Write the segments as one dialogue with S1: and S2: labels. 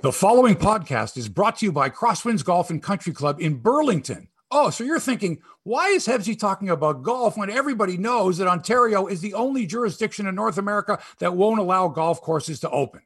S1: The following podcast is brought to you by Crosswinds Golf and Country Club in Burlington. Oh, so you're thinking, why is Hebsy talking about golf when everybody knows that Ontario is the only jurisdiction in North America that won't allow golf courses to open?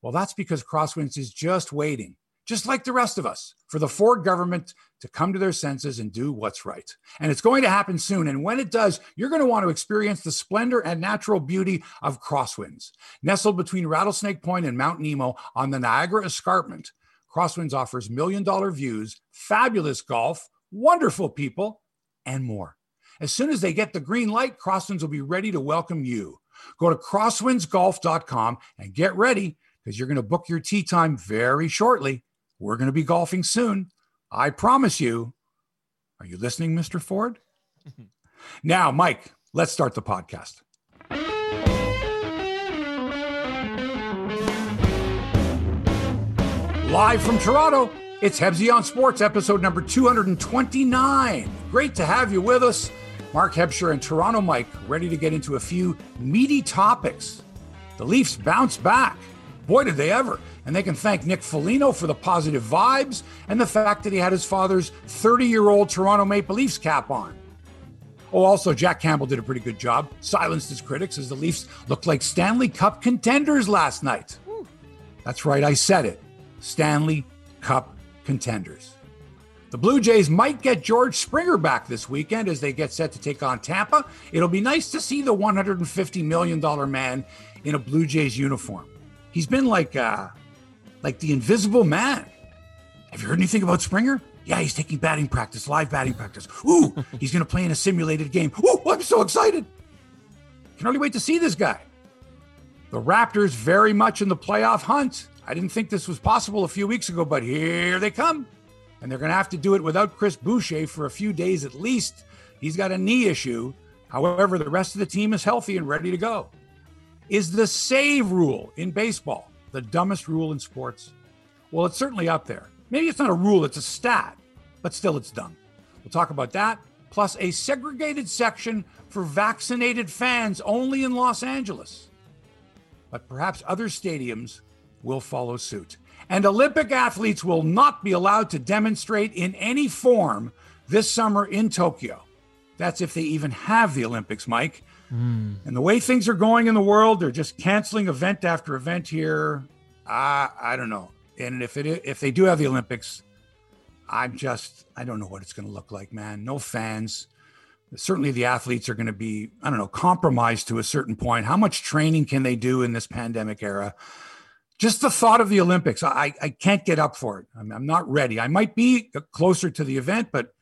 S1: Well, that's because Crosswinds is just waiting, just like the rest of us, for the Ford government to come to their senses and do what's right. And it's going to happen soon. And when it does, you're going to want to experience the splendor and natural beauty of Crosswinds. Nestled between Rattlesnake Point and Mount Nemo on the Niagara Escarpment, Crosswinds offers million dollar views, fabulous golf, wonderful people, and more. As soon as they get the green light, Crosswinds will be ready to welcome you. Go to crosswindsgolf.com and get ready because you're going to book your tee time very shortly. We're going to be golfing soon. I promise you. Are you listening, Mr. Ford? now, Mike, let's start the podcast. Live from Toronto, it's Hebsy on Sports, episode number 229. Great to have you with us. Mark Hebsher and Toronto Mike ready to get into a few meaty topics. The Leafs bounce back. Boy, did they ever. And they can thank Nick Foligno for the positive vibes and the fact that he had his father's 30 year old Toronto Maple Leafs cap on. Oh, also, Jack Campbell did a pretty good job, silenced his critics as the Leafs looked like Stanley Cup contenders last night. That's right, I said it Stanley Cup contenders. The Blue Jays might get George Springer back this weekend as they get set to take on Tampa. It'll be nice to see the $150 million man in a Blue Jays uniform. He's been like uh, like the invisible man. Have you heard anything about Springer? Yeah, he's taking batting practice, live batting practice. Ooh, he's going to play in a simulated game. Ooh, oh, I'm so excited. Can hardly wait to see this guy. The Raptors very much in the playoff hunt. I didn't think this was possible a few weeks ago, but here they come. And they're going to have to do it without Chris Boucher for a few days at least. He's got a knee issue. However, the rest of the team is healthy and ready to go. Is the save rule in baseball the dumbest rule in sports? Well, it's certainly up there. Maybe it's not a rule, it's a stat, but still it's dumb. We'll talk about that, plus a segregated section for vaccinated fans only in Los Angeles. But perhaps other stadiums will follow suit. And Olympic athletes will not be allowed to demonstrate in any form this summer in Tokyo. That's if they even have the Olympics, Mike. Mm. And the way things are going in the world, they're just canceling event after event here. I I don't know. And if it if they do have the Olympics, I'm just I don't know what it's going to look like, man. No fans. Certainly, the athletes are going to be I don't know compromised to a certain point. How much training can they do in this pandemic era? Just the thought of the Olympics, I I can't get up for it. I'm, I'm not ready. I might be closer to the event, but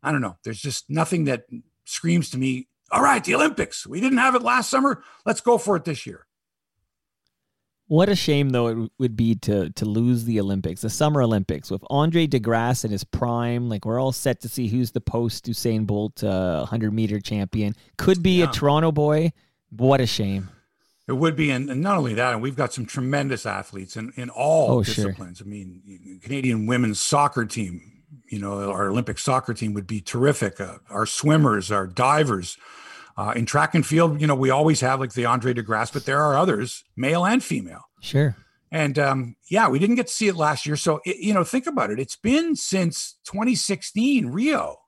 S1: I don't know. There's just nothing that screams to me all right, the Olympics. We didn't have it last summer. Let's go for it this year.
S2: What a shame, though, it would be to to lose the Olympics, the Summer Olympics, with Andre DeGrasse in his prime. Like we're all set to see who's the post Usain Bolt uh, 100 meter champion. Could be yeah. a Toronto boy. What a shame.
S1: It would be, and, and, not only that, and we've got some tremendous athletes in, in all oh, disciplines. Sure. I mean, Canadian women's soccer team, you know, our Olympic soccer team would be terrific. Uh, our swimmers, our divers. Uh, in track and field, you know, we always have like the Andre DeGrasse, but there are others, male and female.
S2: Sure.
S1: And um, yeah, we didn't get to see it last year. So, it, you know, think about it. It's been since 2016 Rio.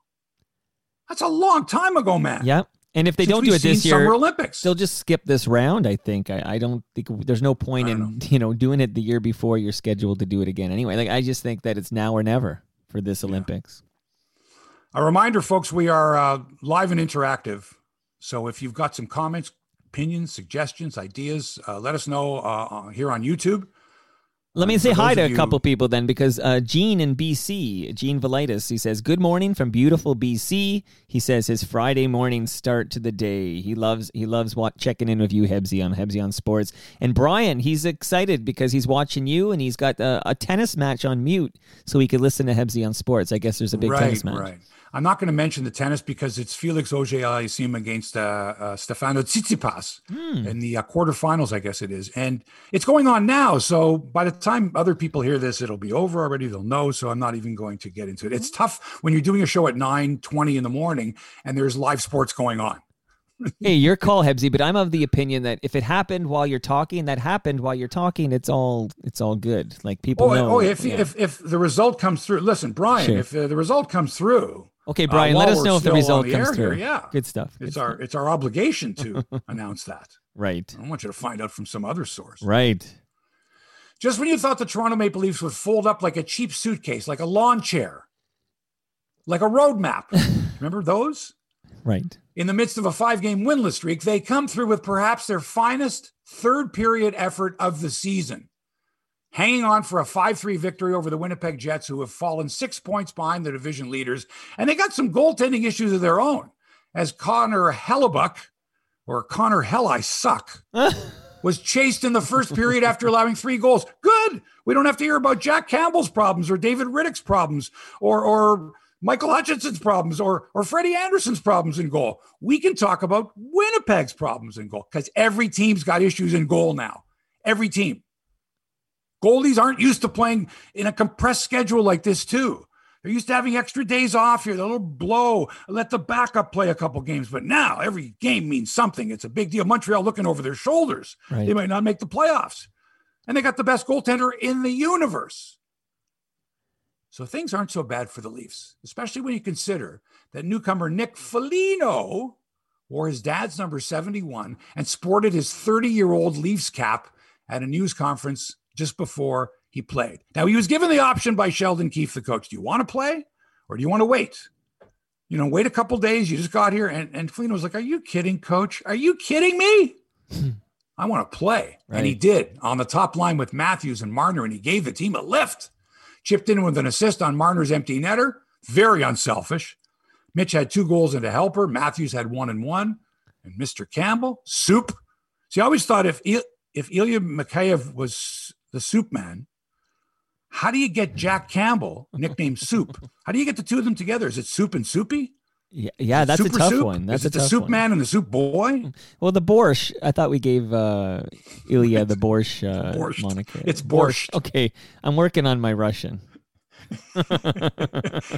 S1: That's a long time ago, man.
S2: Yep. And if they Since don't do it this year,
S1: Summer Olympics,
S2: they'll just skip this round. I think. I, I don't think there's no point in know. you know doing it the year before you're scheduled to do it again. Anyway, like I just think that it's now or never for this Olympics.
S1: Yeah. A reminder, folks, we are uh, live and interactive. So if you've got some comments, opinions, suggestions, ideas, uh, let us know uh, uh here on YouTube.
S2: Let me say hi to a couple people then, because uh, Gene in BC, Gene Velitis, he says, "Good morning from beautiful BC." He says his Friday morning start to the day. He loves he loves what, checking in with you, Hebsy on Hebsy on Sports. And Brian, he's excited because he's watching you, and he's got a, a tennis match on mute, so he could listen to Hebsy on Sports. I guess there's a big
S1: right,
S2: tennis match.
S1: Right. I'm not going to mention the tennis because it's Felix Auger-Aliassime against uh, uh, Stefano Tsitsipas hmm. in the uh, quarterfinals, I guess it is, and it's going on now. So by the time other people hear this, it'll be over already. They'll know. So I'm not even going to get into it. It's tough when you're doing a show at 9:20 in the morning and there's live sports going on.
S2: Hey, your call, Hebsy, but I'm of the opinion that if it happened while you're talking, that happened while you're talking. It's all it's all good. Like people
S1: oh,
S2: know.
S1: Oh, if, yeah. if if the result comes through, listen, Brian. Sure. If uh, the result comes through,
S2: okay, Brian, uh, let us know if the result comes through.
S1: Here, yeah,
S2: good stuff.
S1: Good
S2: it's
S1: stuff. our it's our obligation to announce that.
S2: Right.
S1: I want you to find out from some other source.
S2: Right.
S1: Just when you thought the Toronto Maple Leafs would fold up like a cheap suitcase, like a lawn chair, like a road map. Remember those?
S2: Right.
S1: In the midst of a five game winless streak, they come through with perhaps their finest third period effort of the season, hanging on for a 5 3 victory over the Winnipeg Jets, who have fallen six points behind the division leaders. And they got some goaltending issues of their own, as Connor Hellebuyck, or Connor Hell I Suck, was chased in the first period after allowing three goals. Good. We don't have to hear about Jack Campbell's problems or David Rittich's problems or, or Michael Hutchinson's problems or or Freddie Andersen's problems in goal. We can talk about Winnipeg's problems in goal because every team's got issues in goal now. Every team. Goalies aren't used to playing in a compressed schedule like this too. They're used to having extra days off here. They'll blow, let the backup play a couple games. But now every game means something. It's a big deal. Montreal looking over their shoulders. Right. They might not make the playoffs. And they got the best goaltender in the universe. So things aren't so bad for the Leafs, especially when you consider that newcomer Nick Foligno wore his dad's number 71 and sported his 30 year old Leafs cap at a news conference just before he played. Now, he was given the option by Sheldon Keefe, the coach. Do you want to play or do you want to wait? You know, wait a couple days. You just got here. And, and Foligno was like, Are you kidding, coach? Are you kidding me? I want to play. Right. And he did on the top line with Matthews and Marner, and he gave the team a lift chipped in with an assist on Marner's empty netter. Very unselfish. Mitch had two goals and a helper. Matthews had one and one. And Mr. Campbell, soup. See, I always thought if if Ilya Mikheyev was the soup man, how do you get Jack Campbell, nicknamed Soup? How do you get the two of them together? Is it Soup and Soupy?
S2: Yeah, yeah, that's Super a tough soup? one. That's
S1: Is it the Soup
S2: one.
S1: Man and the Soup Boy?
S2: Well, the Borscht. I thought we gave uh, Ilya the Borscht, uh,
S1: borscht.
S2: moniker.
S1: It's borscht.
S2: borscht. Okay, I'm working on my Russian.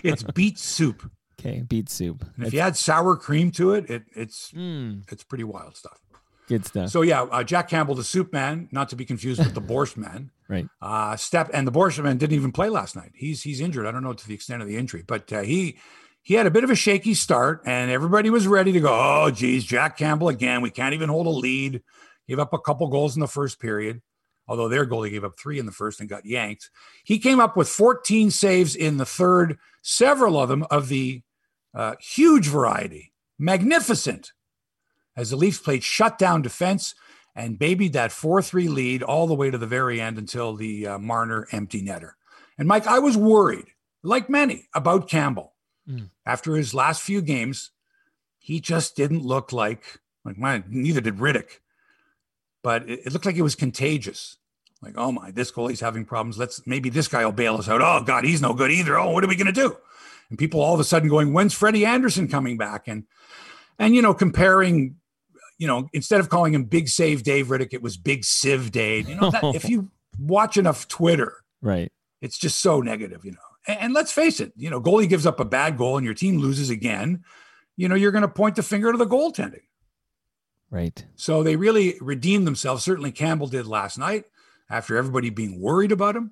S1: it's beet soup.
S2: Okay, beet soup.
S1: And if you add sour cream to it, it it's mm. it's pretty wild stuff.
S2: Good stuff.
S1: So yeah, uh, Jack Campbell, the soup man, not to be confused with the borscht man.
S2: right.
S1: Uh, step and the borscht man didn't even play last night. He's he's injured. I don't know to the extent of the injury, but uh, he he had a bit of a shaky start, and everybody was ready to go. Oh, geez, Jack Campbell again. We can't even hold a lead. Gave up a couple goals in the first period, although their goalie gave up three in the first and got yanked. He came up with 14 saves in the third, several of them of the uh, huge variety, magnificent, as the Leafs played shutdown defense and babied that 4 3 lead all the way to the very end until the uh, Marner empty netter. And Mike, I was worried, like many, about Campbell. Mm. After his last few games, he just didn't look like like man. Neither did Rittich, but it, it looked like it was contagious. Like, oh my, this goalie's having problems. Let's maybe this guy will bail us out. Oh God, he's no good either. Oh, what are we gonna do? And people all of a sudden going, when's Freddie Andersen coming back? And and you know, comparing, you know, instead of calling him Big Save Dave Rittich, it was Big Sieve Dave. You know, that, if you watch enough Twitter,
S2: right,
S1: it's just so negative. You know, and, and let's face it, you know, goalie gives up a bad goal and your team loses again, you know, you're going to point the finger to the goaltending.
S2: Right.
S1: So they really redeemed themselves. Certainly Campbell did last night after everybody being worried about him.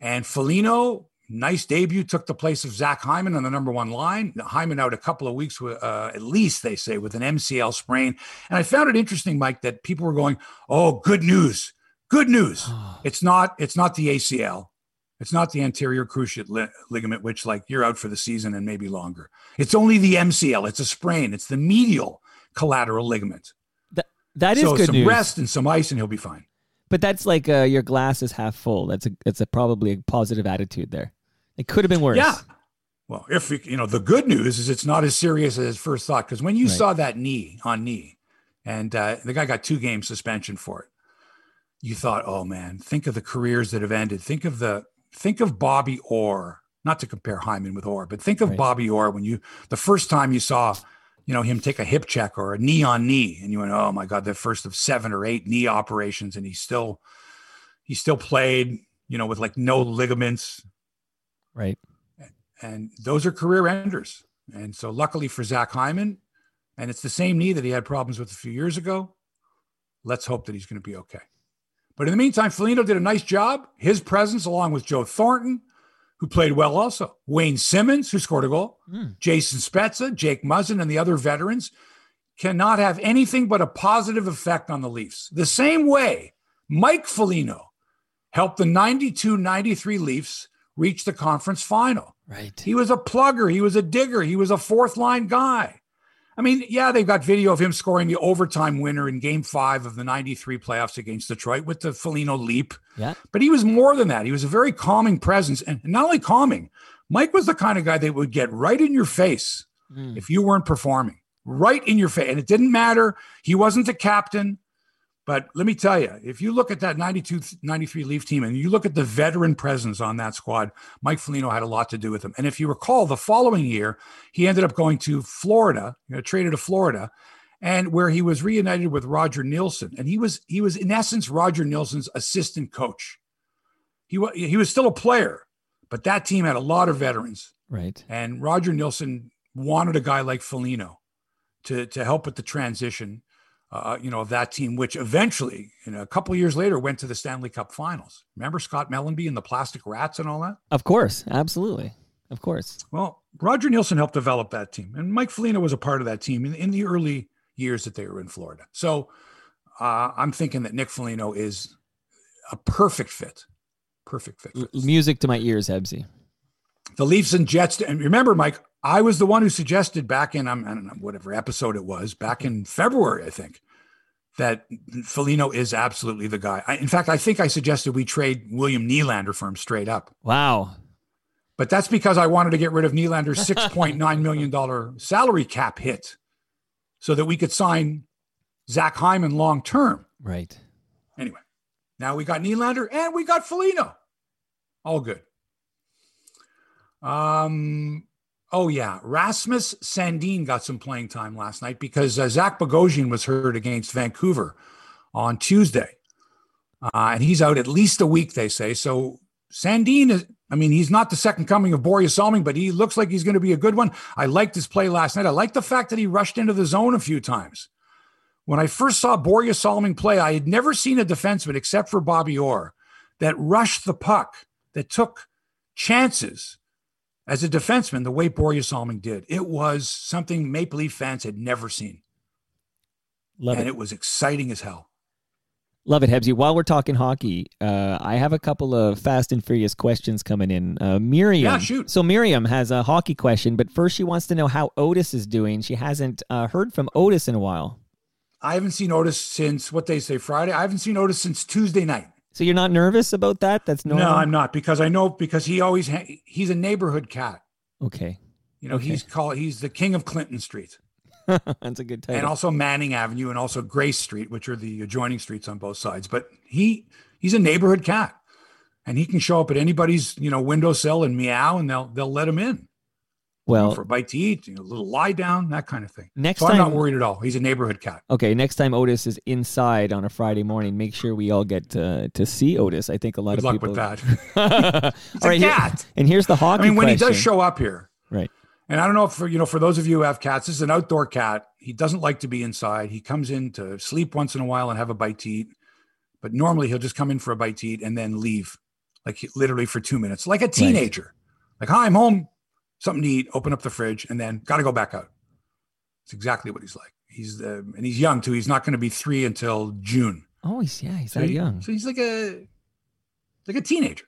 S1: And Foligno, nice debut, took the place of Zach Hyman on the number one line. Hyman out a couple of weeks, with, uh, at least they say, with an MCL sprain. And I found it interesting, Mike, that people were going, "Oh, good news, good news." it's not. It's not the ACL. It's not the anterior cruciate li- ligament, which like you're out for the season and maybe longer. It's only the MCL. It's a sprain. It's the medial collateral ligament.
S2: That that is
S1: so
S2: good
S1: some
S2: news.
S1: rest and some ice, and he'll be fine.
S2: But that's like uh, your glass is half full. That's a that's a probably a positive attitude there. It could have been worse.
S1: Yeah. Well, if you know the good news is it's not as serious as first thought because when you right. saw that knee on knee, and uh, the guy got two game suspension for it, you thought, oh man, think of the careers that have ended. Think of the think of Bobby Orr, not to compare Hyman with Orr, but think of right. Bobby Orr when you the first time you saw, you know, him take a hip check or a knee on knee, and you went, oh my god, the first of seven or eight knee operations, and he still he still played, you know, with like no ligaments,
S2: right?
S1: And those are career enders. And so, luckily for Zach Hyman, and it's the same knee that he had problems with a few years ago. Let's hope that he's going to be okay. But in the meantime, Foligno did a nice job. His presence, along with Joe Thornton, who played well also, Wayne Simmonds, who scored a goal, mm. Jason Spezza, Jake Muzzin, and the other veterans, cannot have anything but a positive effect on the Leafs. The same way Mike Foligno helped the 92 93 Leafs reach the conference final.
S2: Right.
S1: He was a plugger, he was a digger, he was a fourth line guy. I mean, yeah, they've got video of him scoring the overtime winner in game five of the 93 playoffs against Detroit with the Foligno leap.
S2: Yeah.
S1: But he was more than that. He was a very calming presence. And not only calming, Mike was the kind of guy that would get right in your face mm. if you weren't performing, right in your face. And it didn't matter. He wasn't the captain. But let me tell you, if you look at that 92 93 Leaf team and you look at the veteran presence on that squad, Mike Foligno had a lot to do with them. And if you recall, the following year, he ended up going to Florida, you know, traded to Florida, and where he was reunited with Roger Neilson. And he was he was in essence Roger Neilson's assistant coach. He was he was still a player, but that team had a lot of veterans.
S2: Right.
S1: And Roger Neilson wanted a guy like Foligno to to help with the transition uh, you know, of that team, which eventually, you know, a couple years later, went to the Stanley Cup Finals. Remember Scott Mellanby and the Plastic Rats and all that?
S2: Of course, absolutely, of course.
S1: Well, Roger Neilson helped develop that team, and Mike Foligno was a part of that team in, in the early years that they were in Florida. So uh, I'm thinking that Nick Foligno is a perfect fit. Perfect fit.
S2: L- music to my ears, Hebsy.
S1: The Leafs and Jets, and remember, Mike, I was the one who suggested back in, I don't know, whatever episode it was, back in February, I think, that Foligno is absolutely the guy. I, in fact, I think I suggested we trade William Nylander for him straight up.
S2: Wow.
S1: But that's because I wanted to get rid of Nylander's $6.9 million salary cap hit so that we could sign Zach Hyman long term.
S2: Right.
S1: Anyway, now we got Nylander and we got Foligno. All good. Um, Oh yeah, Rasmus Sandin got some playing time last night because uh, Zach Bogosian was hurt against Vancouver on Tuesday, uh, and he's out at least a week. They say so. Sandin is. I mean, he's not the second coming of Borje Salming, but he looks like he's going to be a good one. I liked his play last night. I like the fact that he rushed into the zone a few times. When I first saw Borje Salming play, I had never seen a defenseman except for Bobby Orr that rushed the puck, that took chances as a defenseman, the way Borje Salming did, it was something Maple Leaf fans had never seen.
S2: Love
S1: and
S2: it.
S1: it was exciting as hell.
S2: Love it, Hebsy. While we're talking hockey, uh, I have a couple of fast and furious questions coming in. Uh, Miriam.
S1: Yeah, shoot.
S2: So Miriam has a hockey question, but first she wants to know how Otis is doing. She hasn't uh, heard from Otis in a while.
S1: I haven't seen Otis since what they say Friday. I haven't seen Otis since Tuesday night.
S2: So you're not nervous about that? That's normal.
S1: No, I'm not because I know because he always ha- he's a neighborhood cat.
S2: Okay.
S1: You know,
S2: okay.
S1: he's called he's the king of Clinton Street.
S2: That's a good title.
S1: And also Manning Avenue and also Grace Street, which are the adjoining streets on both sides. But he he's a neighborhood cat. And he can show up at anybody's, you know, windowsill and meow and they'll they'll let him in
S2: well
S1: for a bite to eat, you know, a little lie down, that kind of thing.
S2: Next
S1: so
S2: time,
S1: I'm not worried at all. He's a neighborhood cat.
S2: Okay, next time Otis is inside on a Friday morning, make sure we all get to, to see Otis. I think a lot
S1: Good
S2: of
S1: luck
S2: people.
S1: with that.
S2: all right,
S1: cat.
S2: Here, and here's the hockey.
S1: I mean, when
S2: question.
S1: he does show up here,
S2: right?
S1: And I don't know if for you know for those of you who have cats, this is an outdoor cat. He doesn't like to be inside. He comes in to sleep once in a while and have a bite to eat, but normally he'll just come in for a bite to eat and then leave, like literally for two minutes, like a teenager. Right. Like, hi, I'm home something to eat, open up the fridge, and then got to go back out. It's exactly what he's like. He's uh, and he's young too. He's not going to be three until June.
S2: Oh, he's yeah, he's
S1: so
S2: that
S1: he,
S2: young.
S1: So he's like a like a teenager.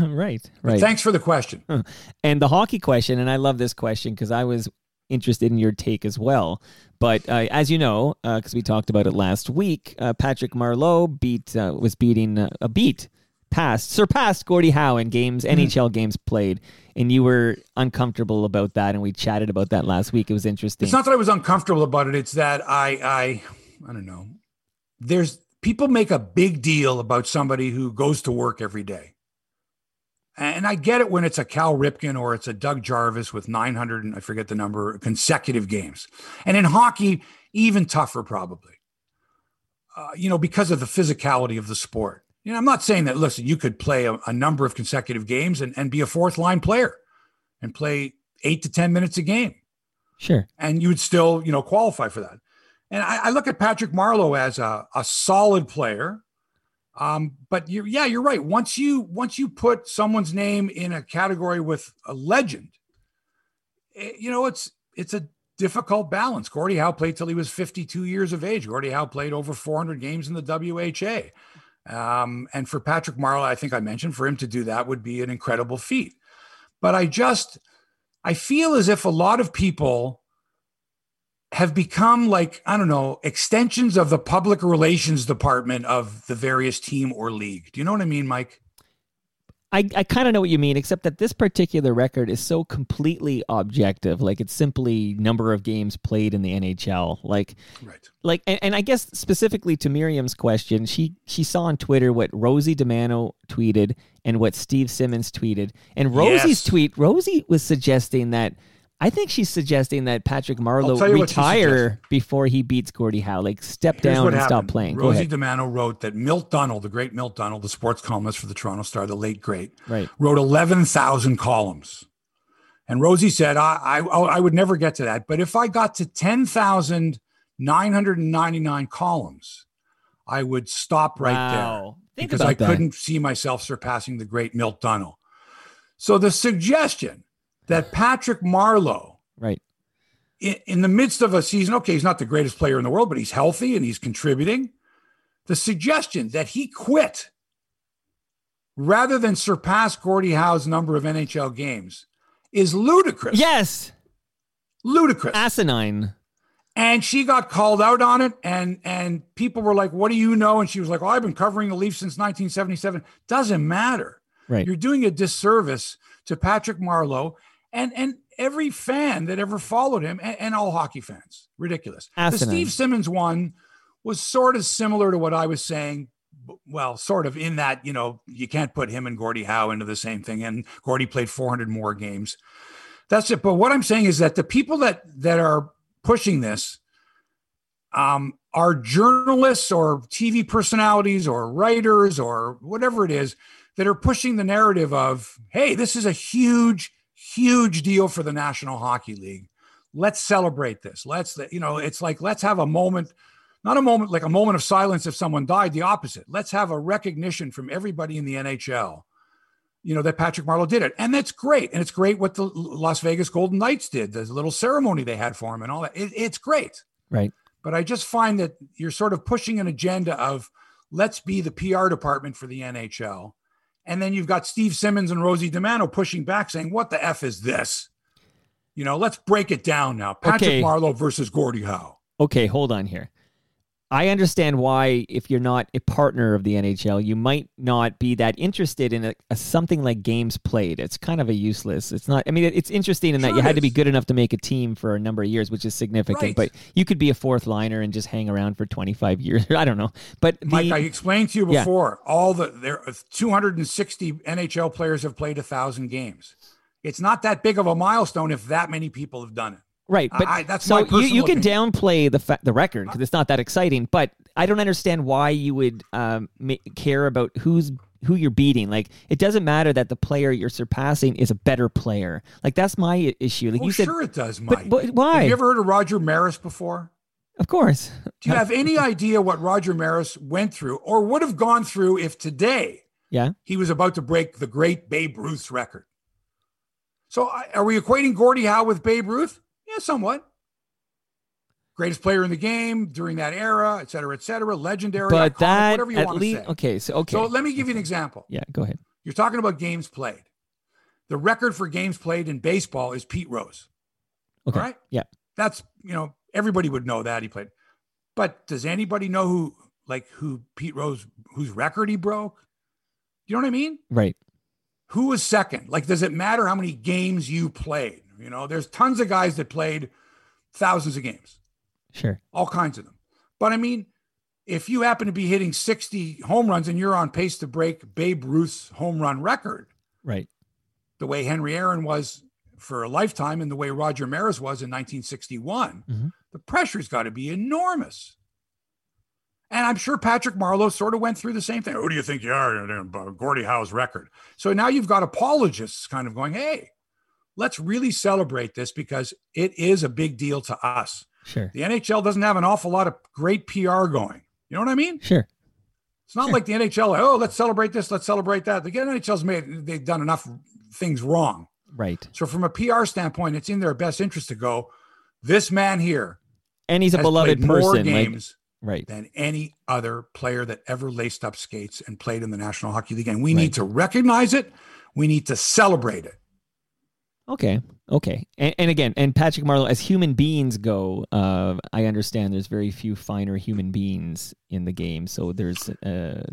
S2: right, right.
S1: But thanks for the question.
S2: And the hockey question, and I love this question because I was interested in your take as well. But uh, as you know, because uh, we talked about it last week, uh, Patrick Marleau beat uh, was beating uh, a beat passed surpassed Gordie Howe in games mm. NHL games played, and you were uncomfortable about that, and we chatted about that last week. It was interesting.
S1: It's not that I was uncomfortable about it; it's that I I I don't know. There's people make a big deal about somebody who goes to work every day. And I get it when it's a Cal Ripken or it's a Doug Jarvis with 900, and I forget the number, consecutive games. And in hockey, even tougher, probably, uh, you know, because of the physicality of the sport. You know, I'm not saying that, listen, you could play a, a number of consecutive games and, and be a fourth line player and play eight to 10 minutes a game.
S2: Sure.
S1: And you would still, you know, qualify for that. And I, I look at Patrick Marleau as a, a solid player. Um, but you yeah, you're right. Once you once you put someone's name in a category with a legend, it, eh, you know, it's it's a difficult balance. Gordie Howe played till he was 52 years of age. Gordie Howe played over 400 games in the WHA. Um, and for Patrick Marleau, I think I mentioned for him to do that would be an incredible feat. But I just, I feel as if a lot of people have become like, I don't know, extensions of the public relations department of the various team or league. Do you know what I mean, Mike?
S2: I, I kind of know what you mean, except that this particular record is so completely objective. Like it's simply number of games played in the NHL. Like,
S1: right.
S2: Like, and, and I guess specifically to Miriam's question, she she saw on Twitter what Rosie DiManno tweeted and what Steve Simmons tweeted. And Rosie's yes. tweet, Rosie was suggesting that I think she's suggesting that Patrick Marleau retire before he beats Gordie Howe, like step Here's down and happened. stop playing.
S1: Rosie DiManno wrote that Milt Dunnell, the great Milt Dunnell, the sports columnist for the Toronto Star, the late great,
S2: right.
S1: wrote 11,000 columns. And Rosie said, I, I, I would never get to that. But if I got to 10,999 columns, I would stop right wow. there. Think because I that. couldn't see myself surpassing the great Milt Dunnell. So the suggestion that Patrick Marleau,
S2: right,
S1: in, in, the midst of a season, okay, he's not the greatest player in the world, but he's healthy and he's contributing. The suggestion that he quit rather than surpass Gordie Howe's number of NHL games is ludicrous.
S2: Yes,
S1: ludicrous,
S2: asinine.
S1: And she got called out on it, and and people were like, "What do you know?" And she was like, "Oh, I've been covering the Leafs since 1977." Doesn't matter.
S2: Right.
S1: You're doing a disservice to Patrick Marleau and and every fan that ever followed him and, and all hockey fans. Ridiculous.
S2: Asinine.
S1: The Steve Simmons one was sort of similar to what I was saying. Well, sort of in that, you know, you can't put him and Gordie Howe into the same thing. And Gordie played 400 more games. That's it. But what I'm saying is that the people that that are pushing this um, are journalists or TV personalities or writers or whatever it is that are pushing the narrative of, hey, this is a huge, huge deal for the National Hockey League. Let's celebrate this. Let's, you know, it's like, let's have a moment, not a moment like a moment of silence if someone died, the opposite. Let's have a recognition from everybody in the NHL, you know, that Patrick Marleau did it. And that's great. And it's great what the Las Vegas Golden Knights did, the little ceremony they had for him and all that. It, it's great.
S2: Right.
S1: But I just find that you're sort of pushing an agenda of let's be the PR department for the NHL and then you've got Steve Simmons and Rosie DiManno pushing back, saying, What the F is this? You know, let's break it down now. Patrick okay. Marleau versus Gordie Howe.
S2: Okay, hold on here. I understand why, if you're not a partner of the NHL, you might not be that interested in a, a something like games played. It's kind of a useless. It's not. I mean, it's interesting in sure that you had to be good enough to make a team for a number of years, which is significant. Right. But you could be a fourth liner and just hang around for 25 years. I don't know. But the,
S1: Mike, I explained to you before. Yeah. All the there uh, 260 NHL players have played a thousand games. It's not that big of a milestone if that many people have done it.
S2: Right, but I, that's so you, you can opinion. downplay the fa- the record because it's not that exciting. But I don't understand why you would um, ma- care about who's who you're beating. Like it doesn't matter that the player you're surpassing is a better player. Like that's my issue. Like
S1: oh,
S2: you said,
S1: sure it does, Mike.
S2: But, but why?
S1: Have you ever heard of Roger Maris before?
S2: Of course.
S1: Do you have any idea what Roger Maris went through or would have gone through if today
S2: yeah.
S1: he was about to break the great Babe Ruth's record? So are we equating Gordie Howe with Babe Ruth? Yeah, somewhat. Greatest player in the game during that era, et cetera, et cetera. Legendary,
S2: but
S1: iconic,
S2: that
S1: whatever you
S2: at
S1: want
S2: least,
S1: to say.
S2: Okay, so okay.
S1: So let me give you an example.
S2: Yeah, go ahead.
S1: You're talking about games played. The record for games played in baseball is Pete Rose.
S2: Okay.
S1: All right.
S2: Yeah.
S1: That's you know everybody would know that he played, but does anybody know who like who Pete Rose whose record he broke? You know what I mean?
S2: Right.
S1: Who was second? Like, does it matter how many games you played? You know, there's tons of guys that played thousands of games.
S2: Sure.
S1: All kinds of them. But I mean, if you happen to be hitting 60 home runs and you're on pace to break Babe Ruth's home run record,
S2: right?
S1: The way Henry Aaron was for a lifetime and the way Roger Maris was in 1961, mm-hmm. the pressure's got to be enormous. And I'm sure Patrick Marleau sort of went through the same thing. Who do you think you are? Gordie Howe's record. So now you've got apologists kind of going, hey, let's really celebrate this because it is a big deal to us.
S2: Sure.
S1: The NHL doesn't have an awful lot of great PR going. You know what I mean?
S2: Sure.
S1: It's not
S2: Sure.
S1: like the NHL. Oh, let's celebrate this. Let's celebrate that. The NHL's made they've done enough things wrong.
S2: Right.
S1: So from a PR standpoint, it's in their best interest to go. This man here
S2: And he's a
S1: has
S2: beloved
S1: played more
S2: person. Like,
S1: games
S2: right.
S1: than any other player that ever laced up skates and played in the National Hockey League. And we
S2: Right.
S1: need to recognize it. We need to celebrate it.
S2: Okay. Okay. And, and again, and Patrick Marleau, as human beings go, uh, I understand there's very few finer human beings in the game. So there's uh,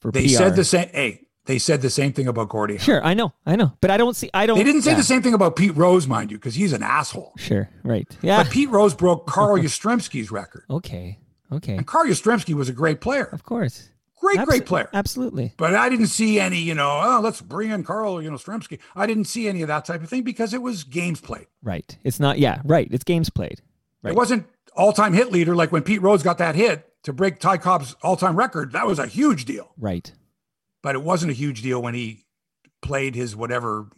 S2: for
S1: They
S2: PR.
S1: said the same. Hey, they said the same thing about Gordie. Howe.
S2: Sure, I know, I know, but I don't see. I don't.
S1: They didn't say
S2: yeah.
S1: the same thing about Pete Rose, mind you, because he's an asshole.
S2: Sure. Right. Yeah.
S1: But Pete Rose broke Carl Yastrzemski's record.
S2: okay. Okay.
S1: And Carl Yastrzemski was a great player.
S2: Of course.
S1: Great,
S2: Abso-
S1: great player.
S2: Absolutely.
S1: But I didn't see any, you know, oh, let's bring in Carl, you know, Stremski. I didn't see any of that type of thing because it was games played.
S2: Right. It's not. Yeah. Right. It's games played. Right.
S1: It wasn't all time hit leader like when Pete Rose got that hit to break Ty Cobb's all time record. That was a huge deal.
S2: Right.
S1: But it wasn't a huge deal when he played his whatever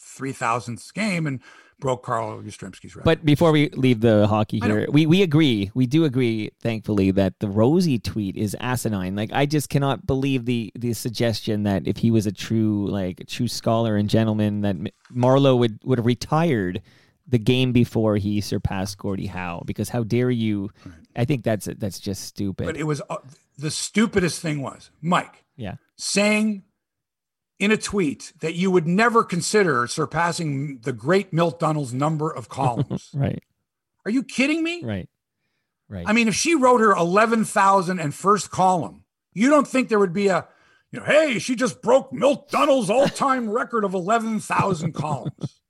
S1: 3000th game and broke Carl Yastrzemski's record.
S2: But before we leave the hockey here, we, we agree, we do agree, thankfully, that the Rosie tweet is asinine. Like I just cannot believe the the suggestion that if he was a true like a true scholar and gentleman, that Marleau would would have retired the game before he surpassed Gordie Howe. Because how dare you? I think that's that's just stupid.
S1: but it was uh, the stupidest thing was Mike
S2: yeah.
S1: saying in a tweet that you would never consider surpassing the great Milt Dunnell's number of columns.
S2: Right.
S1: Are you kidding me?
S2: Right. Right.
S1: I mean, if she wrote her 11,000 and first column, you don't think there would be a, you know, hey, she just broke Milt Dunnell's all time record of 11,000 columns.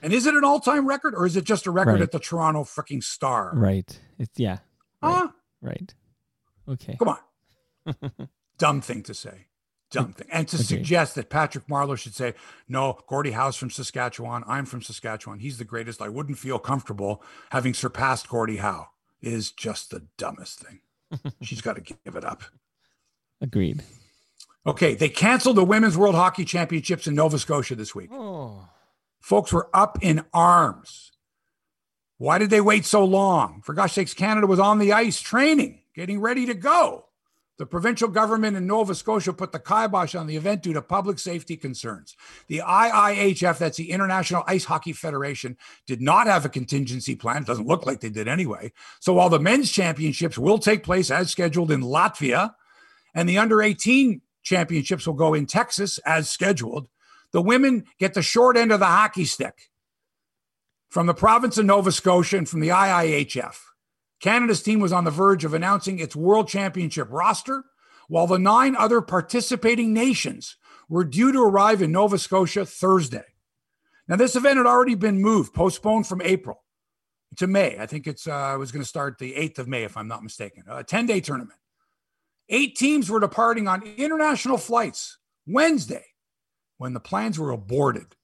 S1: And is it an all time record or is it just a record
S2: Right.
S1: at the Toronto freaking Star?
S2: right. It's yeah.
S1: Huh?
S2: Right. Okay.
S1: Come on. Dumb thing to say. Dumb thing. And to
S2: Agreed.
S1: suggest that Patrick Marleau should say, no, Gordie Howe's from Saskatchewan. I'm from Saskatchewan. He's the greatest. I wouldn't feel comfortable having surpassed Gordie Howe is just the dumbest thing. She's got to give it up.
S2: Agreed.
S1: Okay, they canceled the Women's World Hockey Championships in Nova Scotia this week.
S2: Oh.
S1: Folks were up in arms. Why did they wait so long? For gosh sakes, Canada was on the ice training, getting ready to go. The provincial government in Nova Scotia put the kibosh on the event due to public safety concerns. The IIHF, that's the International Ice Hockey Federation, did not have a contingency plan. It doesn't look like they did anyway. So while the men's championships will take place as scheduled in Latvia, and the under 18 championships will go in Texas as scheduled, the women get the short end of the hockey stick from the province of Nova Scotia and from the IIHF. Canada's team was on the verge of announcing its world championship roster, while the nine other participating nations were due to arrive in Nova Scotia Thursday. Now, this event had already been moved, postponed from April to May. I think it's uh, was going to start the 8th of May, if I'm not mistaken. A 10 day tournament. Eight teams were departing on international flights Wednesday when the plans were aborted.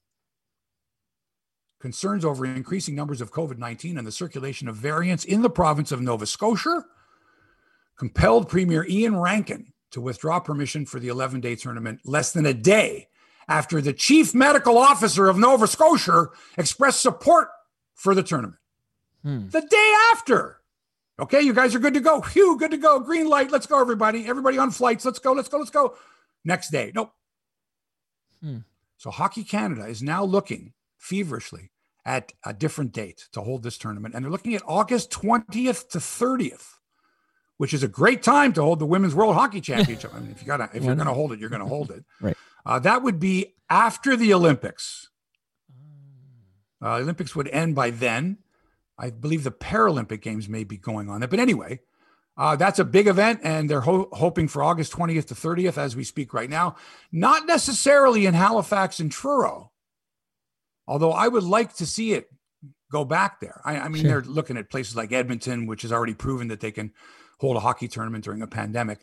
S1: Concerns over increasing numbers of COVID 19 and the circulation of variants in the province of Nova Scotia compelled Premier Iain Rankin to withdraw permission for the 11 day tournament less than a day after the chief medical officer of Nova Scotia expressed support for the tournament.
S2: Hmm.
S1: The day after. Okay, you guys are good to go. Phew, good to go. Green light. Let's go, everybody. Everybody on flights. Let's go. Let's go. Let's go. Next day. Nope.
S2: Hmm.
S1: So Hockey Canada is now looking feverishly at a different date to hold this tournament. And they're looking at August 20th to 30th, which is a great time to hold the Women's World Hockey Championship. I mean, if you gotta, if you're gonna hold it, you're gonna hold it.
S2: Right.
S1: Uh, that would be after the Olympics. Uh, Olympics would end by then. I believe the Paralympic Games may be going on there. But anyway, uh, that's a big event, and they're ho- hoping for August 20th to 30th as we speak right now. Not necessarily in Halifax and Truro, although I would like to see it go back there. I, I mean,
S2: Sure.
S1: they're looking at places like Edmonton, which has already proven that they can hold a hockey tournament during a pandemic.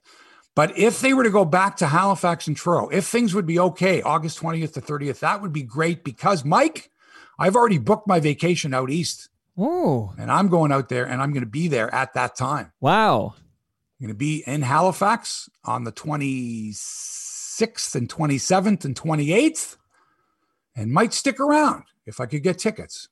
S1: But if they were to go back to Halifax and Truro, if things would be okay, August 20th to 30th, that would be great because, Mike, I've already booked my vacation out east
S2: Oh.
S1: and I'm going out there and I'm going to be there at that time.
S2: Wow.
S1: I'm going to be in Halifax on the 26th and 27th and 28th. And might stick around if I could get tickets.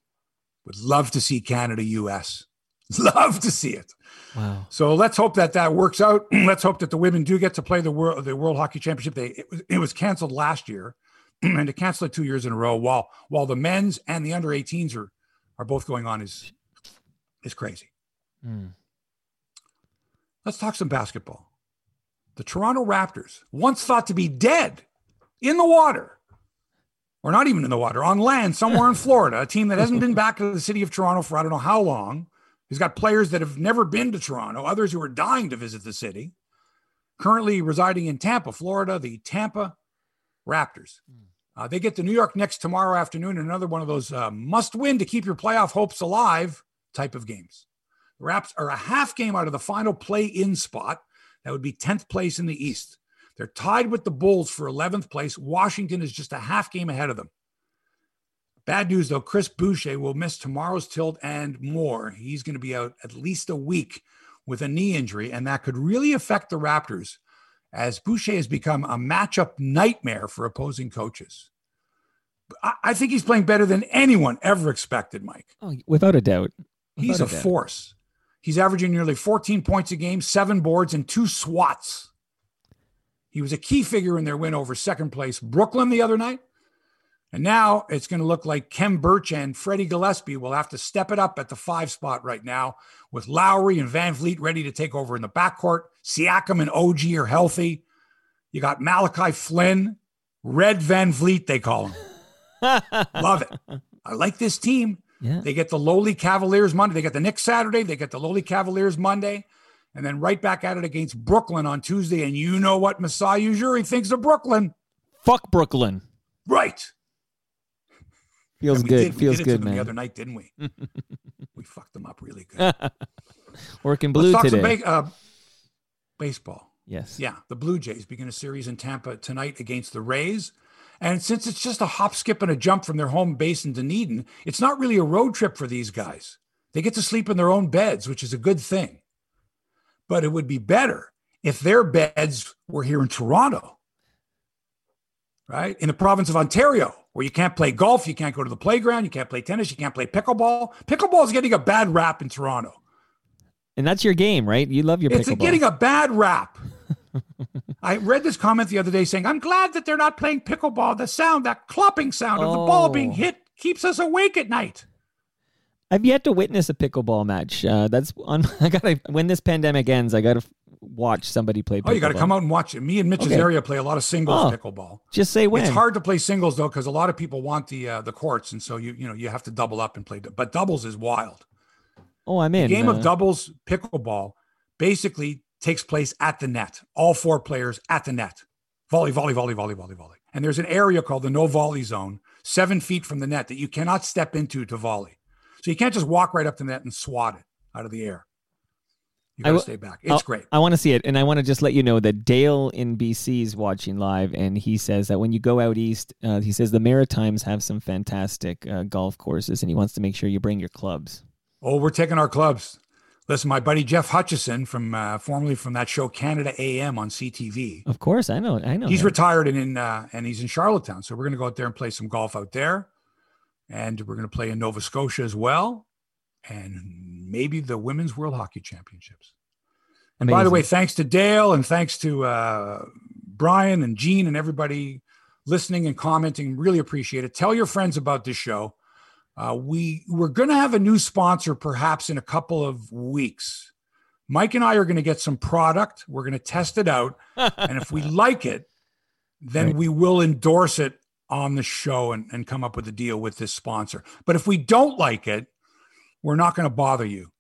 S1: Would love to see Canada US. Love to see it.
S2: Wow.
S1: So let's hope that that works out. let's hope that the women do get to play the world the World Hockey Championship. They it was, it was canceled last year, and to cancel it two years in a row while while the men's and the under 18s are are both going on is is crazy.
S2: Mm.
S1: Let's talk some basketball. The Toronto Raptors, once thought to be dead in the water, or not even in the water, on land somewhere in Florida, a team that hasn't been back to the city of Toronto for I don't know how long. He's got players that have never been to Toronto, others who are dying to visit the city. Currently residing in Tampa, Florida, the Tampa Raptors. Uh, they get to New York next tomorrow afternoon, another one of those uh, must win to keep your playoff hopes alive type of games. The Raps are a half game out of the final play in spot. That would be 10th place in the East. They're tied with the Bulls for 11th place. Washington is just a half game ahead of them. Bad news though, Chris Boucher will miss tomorrow's tilt and more. He's going to be out at least a week with a knee injury, and that could really affect the Raptors as Boucher has become a matchup nightmare for opposing coaches. I think he's playing better than anyone ever expected, Mike.
S2: Oh, without a doubt.
S1: Without he's a, a force. He's averaging nearly 14 points a game, seven boards, and two swats. He was a key figure in their win over second place Brooklyn the other night. And now it's going to look like Khem Birch and Freddie Gillespie will have to step it up at the five spot right now with Lowry and VanVleet ready to take over in the backcourt. Siakam and OG are healthy. You got Malachi Flynn, Red VanVleet, they call him. Love it. I like this team.
S2: Yeah.
S1: They get the lowly Cavaliers Monday. They get the Knicks Saturday. They get the lowly Cavaliers Monday. And then right back at it against Brooklyn on Tuesday. And you know what Masai Ujiri thinks of Brooklyn.
S2: Fuck Brooklyn.
S1: Right.
S2: Feels good. Did, Feels good, man.
S1: The other night, didn't we? we fucked them up really good.
S2: Working blue
S1: Let's talk
S2: today.
S1: Some ba- uh, baseball.
S2: Yes.
S1: Yeah. The Blue Jays begin a series in Tampa tonight against the Rays. And since it's just a hop, skip, and a jump from their home base in Dunedin, it's not really a road trip for these guys. They get to sleep in their own beds, which is a good thing. But it would be better if their beds were here in Toronto, right? In the province of Ontario, where you can't play golf, you can't go to the playground, you can't play tennis, you can't play pickleball. Pickleball is getting a bad rap in Toronto.
S2: And that's your game, right? You love your
S1: it's
S2: pickleball.
S1: It's getting a bad rap. I read this comment the other day saying, I'm glad that they're not playing pickleball. The sound, that clopping sound of the ball oh. being oh. hit keeps us awake at night.
S2: I've yet to witness a pickleball match. Uh, that's on. I gotta when this pandemic ends. I gotta watch somebody play. Pickleball. Oh,
S1: you got to come out and watch it. Me and Mitch's okay. area play a lot of singles oh, pickleball.
S2: Just say when.
S1: It's hard to play singles though because a lot of people want the uh, the courts, and so you you know you have to double up and play. But doubles is wild.
S2: Oh, I'm in.
S1: The game
S2: uh,
S1: of doubles pickleball basically takes place at the net. All four players at the net. Volley, volley, volley, volley, volley, volley. And there's an area called the no volley zone, seven feet from the net that you cannot step into to volley. So you can't just walk right up to the net and swat it out of the air. You got to stay back. It's
S2: I'll,
S1: great.
S2: I want to see it. And I want to just let you know that Dale in BC is watching live. And he says that when you go out east, uh, he says the Maritimes have some fantastic uh, golf courses and he wants to make sure you bring your clubs.
S1: Oh, we're taking our clubs. Listen, my buddy Jeff Hutchison from uh, formerly from that show Canada AM on CTV.
S2: Of course, I know. I know.
S1: He's
S2: him.
S1: retired and in uh, and he's in Charlottetown, so we're going to go out there and play some golf out there, and we're going to play in Nova Scotia as well, and maybe the Women's World Hockey Championships. And Amazing. by the way, thanks to Dale and thanks to uh, Brian and Gene and everybody listening and commenting. Really appreciate it. Tell your friends about this show. Uh, we we're going to have a new sponsor perhaps in a couple of weeks. Mike and I are going to get some product. We're going to test it out, and if we like it, then right. we will endorse it on the show and, and come up with a deal with this sponsor. But if we don't like it, we're not going to bother you.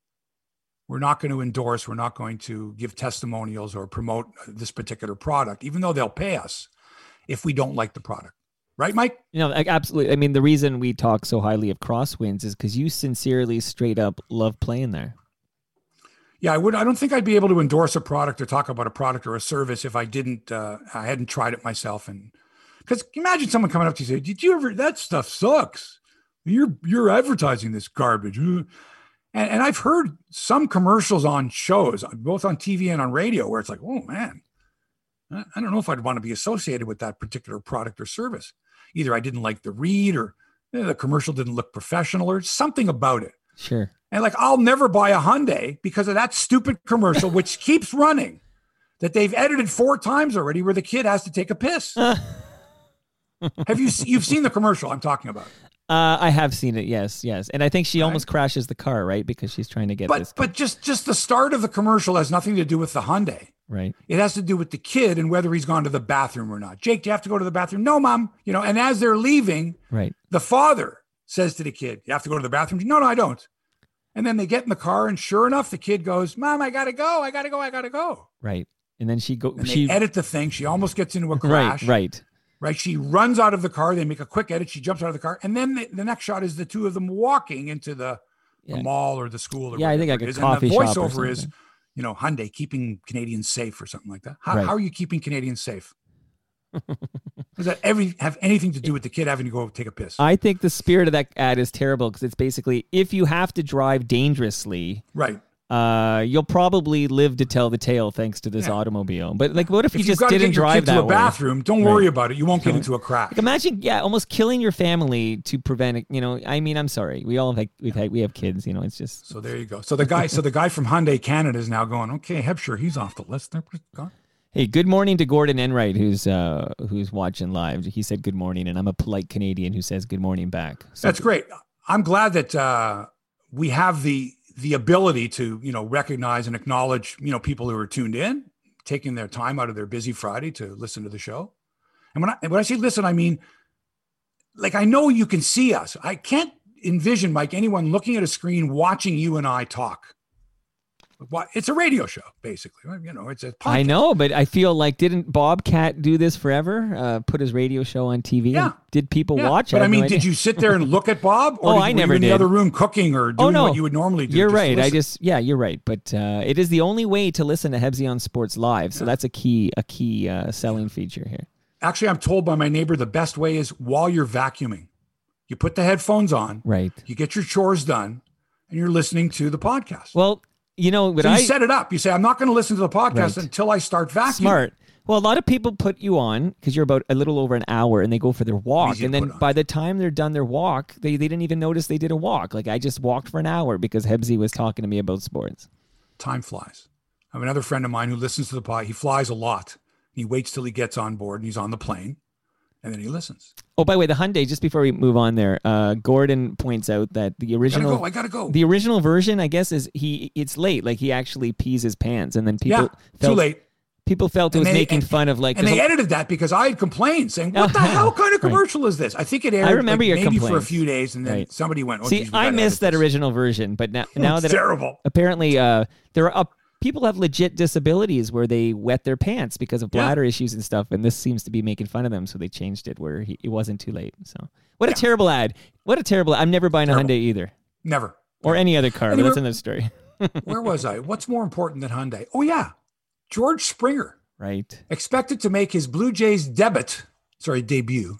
S1: We're not going to endorse. We're not going to give testimonials or promote this particular product, even though they'll pay us if we don't like the product. Right, Mike?
S2: You know, absolutely. I mean, the reason we talk so highly of Crosswinds is because you sincerely, straight up love playing there.
S1: Yeah, I would. I don't think I'd be able to endorse a product or talk about a product or a service if I didn't. Uh, I hadn't tried it myself. And because imagine someone coming up to you and say, "Did you ever? That stuff sucks. You're you're advertising this garbage." And, and I've heard some commercials on shows, both on TV and on radio, where it's like, "Oh man, I don't know if I'd want to be associated with that particular product or service." either I didn't like the read or you know, the commercial didn't look professional or something about it.
S2: Sure.
S1: And like, I'll never buy a Hyundai because of that stupid commercial, which keeps running that they've edited four times already where the kid has to take a piss. have you, you've seen the commercial I'm talking about?
S2: Uh, I have seen it. Yes, yes, and I think she right. almost crashes the car, right? Because she's trying to get
S1: but,
S2: this.
S1: But just just the start of the commercial has nothing to do with the Hyundai.
S2: Right.
S1: It has to do with the kid and whether he's gone to the bathroom or not. Jake, do you have to go to the bathroom? No, mom. You know, and as they're leaving,
S2: right,
S1: the father says to the kid, "You have to go to the bathroom." No, no, I don't. And then they get in the car, and sure enough, the kid goes, "Mom, I gotta go. I gotta go. I gotta go."
S2: Right. And then she go.
S1: And
S2: she
S1: edit the thing. She almost gets into a crash.
S2: Right. Right
S1: right? She runs out of the car. They make a quick edit. She jumps out of the car, and then the, the next shot is the two of them walking into the, yeah. the mall or the school. Or
S2: yeah, I think like a coffee
S1: and
S2: the
S1: voiceover is, you know, Hyundai keeping Canadians safe or something like that. How, right. how are you keeping Canadians safe? Does that every have anything to do with the kid having to go take a piss?
S2: I think the spirit of that ad is terrible because it's basically if you have to drive dangerously,
S1: right?
S2: Uh, you'll probably live to tell the tale thanks to this yeah. automobile. But like, what if,
S1: if
S2: you just didn't drive that
S1: to a
S2: way?
S1: bathroom? Don't right. worry about it. You won't get into a crash.
S2: Like imagine, yeah, almost killing your family to prevent it. You know, I mean, I'm sorry. We all have, we've had, we have kids. You know, it's just.
S1: So there you go. So the guy, so the guy from Hyundai Canada is now going. Okay, Hebscher, he's off the list. Gone.
S2: Hey, good morning to Gordon Enright, who's uh, who's watching live. He said good morning, and I'm a polite Canadian who says good morning back.
S1: So That's great. I'm glad that uh, we have the the ability to you know recognize and acknowledge you know people who are tuned in taking their time out of their busy friday to listen to the show. And when i when i say listen i mean like i know you can see us. I can't envision mike anyone looking at a screen watching you and i talk it's a radio show, basically. You know, it's a. Podcast.
S2: I know, but I feel like didn't Bobcat do this forever? Uh, put his radio show on TV.
S1: Yeah.
S2: Did people
S1: yeah.
S2: watch? It?
S1: But
S2: I,
S1: I mean, no did you sit there and look at Bob?
S2: Or oh, I never
S1: in
S2: did.
S1: the other room cooking or doing
S2: oh, no.
S1: what you would normally do.
S2: You're right. I just yeah, you're right. But uh, it is the only way to listen to Hebsy on Sports live. So yeah. that's a key a key uh, selling feature here.
S1: Actually, I'm told by my neighbor the best way is while you're vacuuming, you put the headphones on.
S2: Right.
S1: You get your chores done, and you're listening to the podcast.
S2: Well, you know, but
S1: so you
S2: I
S1: set it up. You say, I'm not going to listen to the podcast right. until I start vacuuming.
S2: Smart. Well, a lot of people put you on because you're about a little over an hour and they go for their walk. Easy and then by the time they're done their walk, they, they didn't even notice they did a walk. Like I just walked for an hour because Hebsy was talking to me about sports.
S1: Time flies. I have another friend of mine who listens to the pod. He flies a lot. He waits till he gets on board and he's on the plane and then he listens.
S2: Oh, by the way, the Hyundai. Just before we move on, there, uh, Gordon points out that the original.
S1: I gotta, go, I gotta go.
S2: The original version, I guess, is he. It's late. Like he actually pees his pants, and then people.
S1: Yeah,
S2: felt,
S1: too late.
S2: People felt it was they, making and, fun of like.
S1: And they edited that because I had complained saying, "What the hell kind of commercial right. is this?" I think it aired. I remember like your maybe complaints. for a few days, and then right. somebody went. Oh,
S2: See,
S1: geez,
S2: I missed that original version, but now now that
S1: terrible.
S2: Apparently, uh, there are up people have legit disabilities where they wet their pants because of bladder yeah. issues and stuff, and this seems to be making fun of them, so they changed it where he, it wasn't too late. So, what yeah. a terrible ad! What a terrible! I'm never buying terrible. a Hyundai either.
S1: Never.
S2: Or any other car. Anyway, but that's another story.
S1: where was I? What's more important than Hyundai? Oh yeah, George Springer.
S2: Right.
S1: Expected to make his Blue Jays debut, sorry, debut,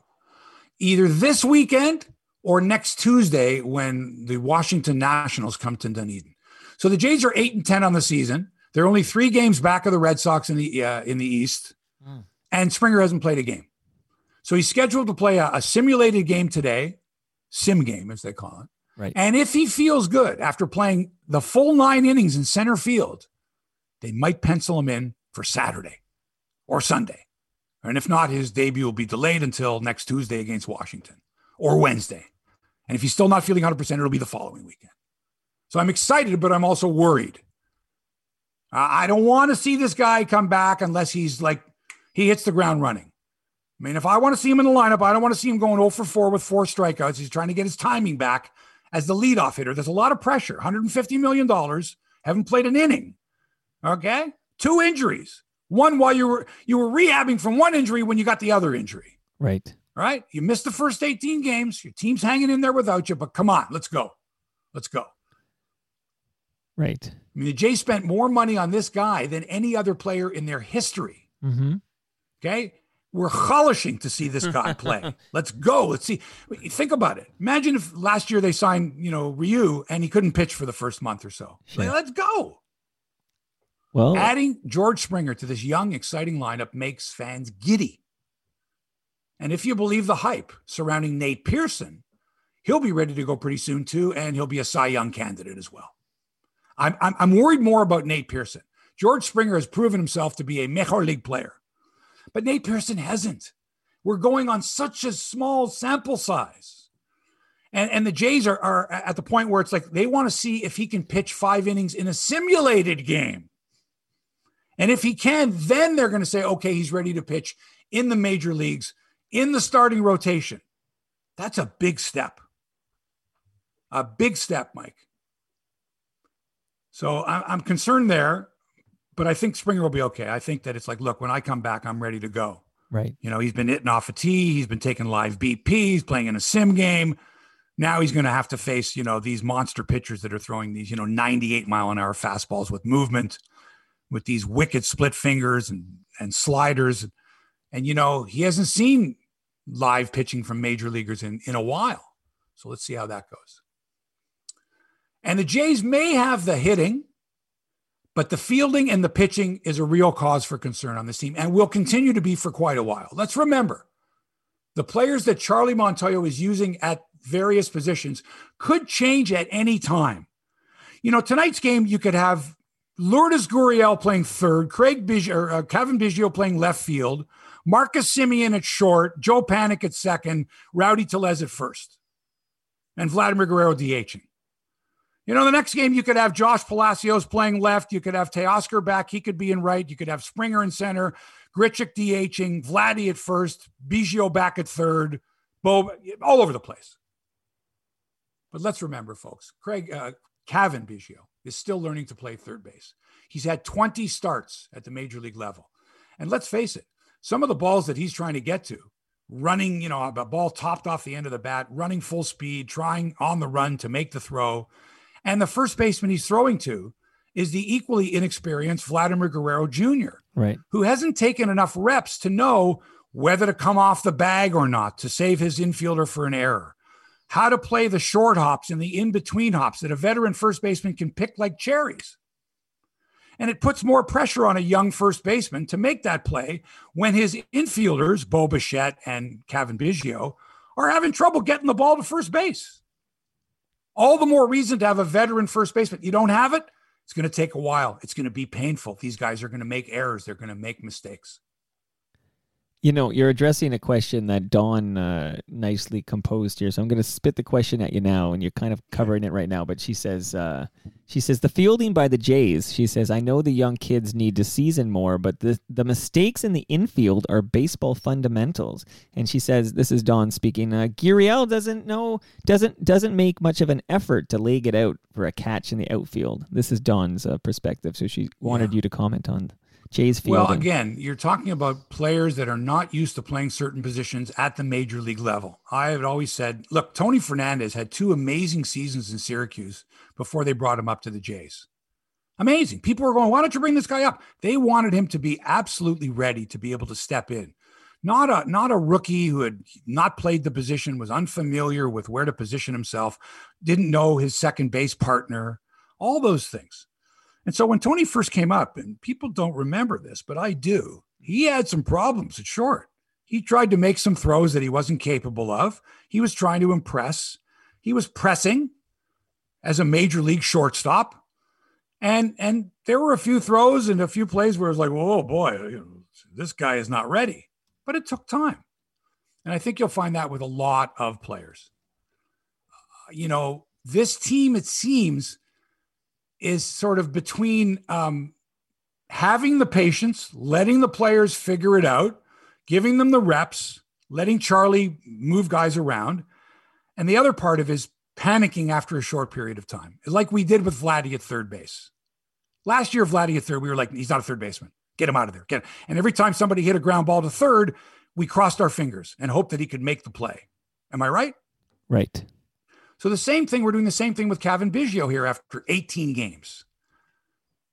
S1: either this weekend or next Tuesday when the Washington Nationals come to Dunedin. So the Jays are eight and ten on the season. They're only three games back of the Red Sox in the uh, in the East, mm. and Springer hasn't played a game. So he's scheduled to play a, a, simulated game today, sim game as they call it.
S2: Right.
S1: And if he feels good after playing the full nine innings in center field, they might pencil him in for Saturday or Sunday. And if not, his debut will be delayed until next Tuesday against Washington or Wednesday. And if he's still not feeling 100%, it'll be the following weekend. So I'm excited, but I'm also worried. I don't want to see this guy come back unless he's like, he hits the ground running. I mean, if I want to see him in the lineup, I don't want to see him going 0 for 4 with four strikeouts. He's trying to get his timing back as the leadoff hitter. There's a lot of pressure. $150 million. Haven't played an inning. Okay. Two injuries. One while you were you were rehabbing from one injury when you got the other injury.
S2: Right.
S1: All right. You missed the first 18 games. Your team's hanging in there without you, but come on, let's go. Let's go.
S2: Right.
S1: I mean, the Jays spent more money on this guy than any other player in their history.
S2: Mm-hmm.
S1: Okay. We're relishing to see this guy play. Let's go. Let's see. Think about it. Imagine if last year they signed, you know, Ryu and he couldn't pitch for the first month or so. Sure. Like, let's go.
S2: Well,
S1: adding George Springer to this young, exciting lineup makes fans giddy. And if you believe the hype surrounding Nate Pearson, he'll be ready to go pretty soon too, and he'll be a Cy Young candidate as well. I'm, I'm, I'm worried more about Nate Pearson. George Springer has proven himself to be a Major League player, but Nate Pearson hasn't. We're going on such a small sample size. And, and the Jays are, are at the point where it's like they want to see if he can pitch five innings in a simulated game. And if he can, then they're going to say, okay, he's ready to pitch in the major leagues, in the starting rotation. That's a big step. A big step, Mike. So I'm concerned there, but I think Springer will be okay. I think that it's like, look, when I come back, I'm ready to go.
S2: Right.
S1: You know, he's been hitting off a tee. He's been taking live BP. He's playing in a sim game. Now he's going to have to face, you know, these monster pitchers that are throwing these, you know, 98 mile an hour fastballs with movement, with these wicked split fingers and and sliders. And you know, he hasn't seen live pitching from major leaguers in in a while. So let's see how that goes. And the Jays may have the hitting, but the fielding and the pitching is a real cause for concern on this team and will continue to be for quite a while. Let's remember the players that Charlie Montoyo is using at various positions could change at any time. You know, tonight's game, you could have Lourdes Gurriel playing third, Craig Biggio, or, uh, Cavan Biggio playing left field, Marcus Semien at short, Joe Panik at second, Rowdy Tellez at first, and Vladimir Guerrero DHing. You know, the next game you could have Josh Palacios playing left. You could have Teoscar back. He could be in right. You could have Springer in center, Grichuk DHing, Vladdy at first, Biggio back at third, Bo all over the place. But let's remember, folks, Craig uh, Cavan Biggio is still learning to play third base. He's had 20 starts at the major league level. And let's face it, some of the balls that he's trying to get to, running, you know, a ball topped off the end of the bat, running full speed, trying on the run to make the throw and the first baseman he's throwing to is the equally inexperienced Vladimir Guerrero Jr.,
S2: right.
S1: who hasn't taken enough reps to know whether to come off the bag or not to save his infielder for an error, how to play the short hops and the in between hops that a veteran first baseman can pick like cherries. And it puts more pressure on a young first baseman to make that play when his infielders, Bo Bichette and Kevin Biggio, are having trouble getting the ball to first base all the more reason to have a veteran first baseman. You don't have it, it's going to take a while. It's going to be painful. These guys are going to make errors, they're going to make mistakes.
S2: You know, you're addressing a question that Dawn uh, nicely composed here, so I'm going to spit the question at you now, and you're kind of covering it right now. But she says, uh, she says the fielding by the Jays. She says, I know the young kids need to season more, but the the mistakes in the infield are baseball fundamentals. And she says, this is Dawn speaking. Uh, Gurriel doesn't know, doesn't doesn't make much of an effort to leg it out for a catch in the outfield. This is Dawn's uh, perspective, so she wanted yeah. you to comment on. Jays fielding.
S1: Well, again, you're talking about players that are not used to playing certain positions at the major league level. I have always said, look, Tony Fernandez had two amazing seasons in Syracuse before they brought him up to the Jays. Amazing. People were going, why don't you bring this guy up? They wanted him to be absolutely ready to be able to step in. Not a not a rookie who had not played the position, was unfamiliar with where to position himself, didn't know his second base partner, all those things. And so when Tony first came up, and people don't remember this, but I do, he had some problems at short. He tried to make some throws that he wasn't capable of. He was trying to impress. He was pressing as a major league shortstop. And and there were a few throws and a few plays where it was like, oh boy, this guy is not ready. But it took time. And I think you'll find that with a lot of players. Uh, you know, this team, it seems, is sort of between um, having the patience, letting the players figure it out, giving them the reps, letting Charlie move guys around. And the other part of is panicking after a short period of time, like we did with Vladdy at third base. Last year, Vladdy at third, we were like, he's not a third baseman. Get him out of there. Get. And every time somebody hit a ground ball to third, we crossed our fingers and hoped that he could make the play. Am I right?
S2: Right.
S1: So the same thing, we're doing the same thing with Cavan Biggio here after 18 games.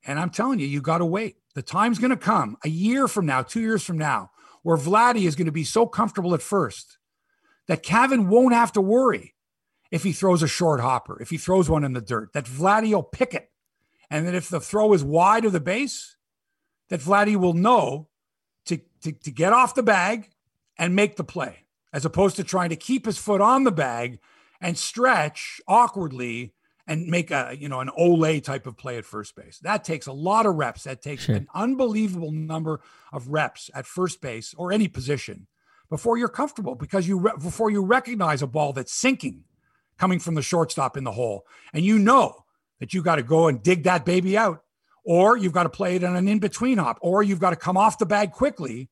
S1: And I'm telling you, you got to wait. The time's going to come a year from now, two years from now, where Vladdy is going to be so comfortable at first that Cavan won't have to worry if he throws a short hopper, if he throws one in the dirt, that Vladdy will pick it. And that if the throw is wide of the base, that Vladdy will know to, to, to get off the bag and make the play, as opposed to trying to keep his foot on the bag and stretch awkwardly and make a you know an ole type of play at first base. That takes a lot of reps. That takes sure. an unbelievable number of reps at first base or any position before you're comfortable because you re- before you recognize a ball that's sinking coming from the shortstop in the hole and you know that you got to go and dig that baby out or you've got to play it on an in-between hop or you've got to come off the bag quickly